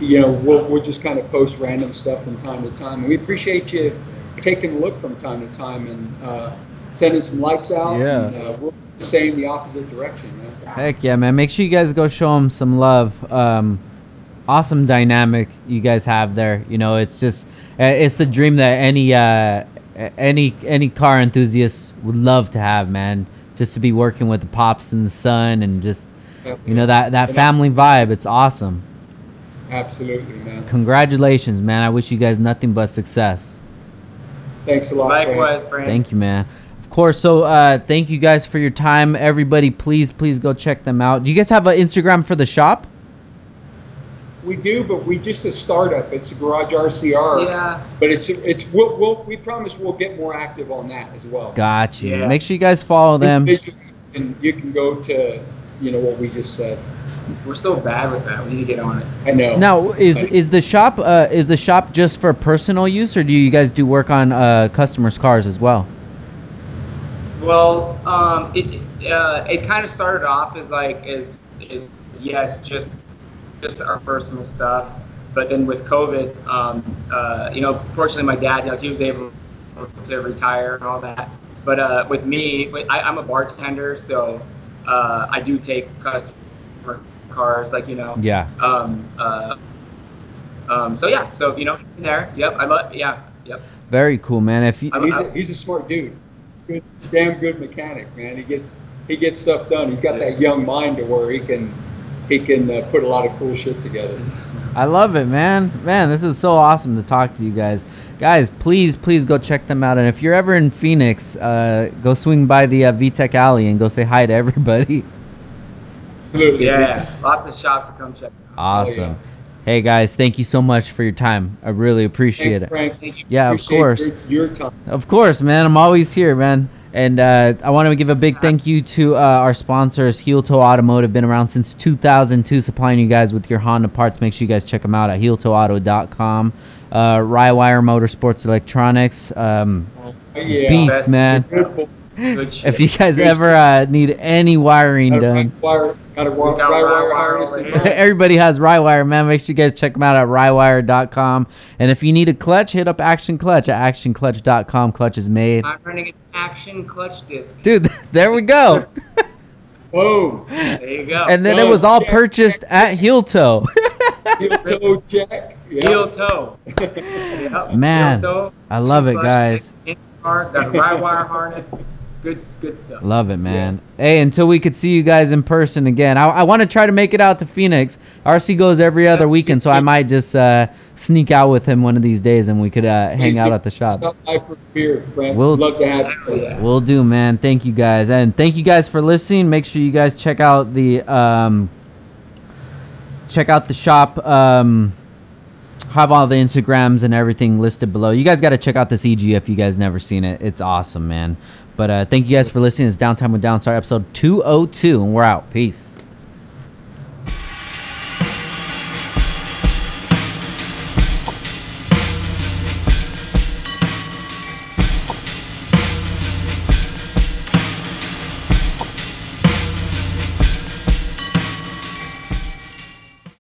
you know, we'll, we'll just kind of post random stuff from time to time. And we appreciate you taking a look from time to time and uh, sending some likes out. Yeah. And, uh, we're saying the opposite direction, man. Heck yeah, man. Make sure you guys go show them some love. Um, awesome dynamic you guys have there. You know, it's just uh, it's the dream that any uh, any any car enthusiast would love to have, man. Just to be working with the pops and the son and just you know that that family vibe. It's awesome. Absolutely, man. Congratulations, man. I wish you guys nothing but success. Thanks a lot. Likewise, Brandon. Thank you, man. Of course. So, uh, thank you guys for your time. Everybody, please, please go check them out. Do you guys have an Instagram for the shop? We do, but we just a startup. It's a Garage RCR. Yeah. But it's it's we'll, we'll, we promise we'll get more active on that as well. Got you. Yeah. Make sure you guys follow them. Individually, And you can go to, you know, what we just said. We're so bad with that. We need to get on it. I know. Now, is But- is the shop uh, is the shop just for personal use, or do you guys do work on uh, customers' cars as well? Well, um, it uh, it kind of started off as like as is yes, just just our personal stuff. But then with COVID, um, uh, you know, fortunately my dad, you know, he was able to retire and all that. But uh, with me, I, I'm a bartender, so uh, I do take customer cars, like you know. Yeah. Um, uh, um, so yeah, so you know, there. Yep, I love. Yeah, yep. Very cool, man. If you, he's a, he's a smart dude. Good, damn good mechanic, man. He gets he gets stuff done. He's got that young mind to where he can he can uh, put a lot of cool shit together. I love it, man. Man, this is so awesome to talk to you guys. Guys, please, please go check them out. And if you're ever in Phoenix, uh, go swing by the uh, VTEC Alley and go say hi to everybody. Absolutely. Yeah, lots of shops to come check. out. Awesome. yeah. Hey guys, thank you so much for your time. I really appreciate Thanks, it. Frank. Thank you. Yeah, of course. Your, your time. Of course, man. I'm always here, man. And uh, I want to give a big thank you to uh, our sponsors, Heel Toe Automotive. Been around since 2002, supplying you guys with your Honda parts. Make sure you guys check them out at heeltoeauto.com. Uh, Rywire Motorsports Electronics. Um, Yeah. Beast, man. Good boy. Good shit. If you guys ever uh, need any wiring Got a done, wire, got a wire, wire, Rywire harness over and here. all. everybody has Rywire, man. Make sure you guys check them out at rywire.com. And if you need a clutch, hit up Action Clutch at actionclutch.com. Clutch is made. I'm running an action clutch disc. Dude, there we go. Boom. There you go. And then it was all check, purchased at Heel Toe. Heel toe check. Yeah. Heel toe. Yep. Man, Heel toe. I love it, guys. car, Got a wire harness. Good, good stuff. Love it, man. Hey, until we could see you guys in person again, I, I want to try to make it out to Phoenix. RC goes every other weekend, so I might just uh, sneak out with him one of these days, and we could uh, hang out at the shop. Stop by for beer. We'll- Love to have you. yeah. Will do, man. Thank you guys, and thank you guys for listening. Make sure you guys check out the um, check out the shop. Um, have all the Instagrams and everything listed below. You guys got to check out this EG if you guys never seen it. It's awesome, man. But uh, thank you guys for listening. It's Downtime with Downstar episode 202, and we're out. Peace.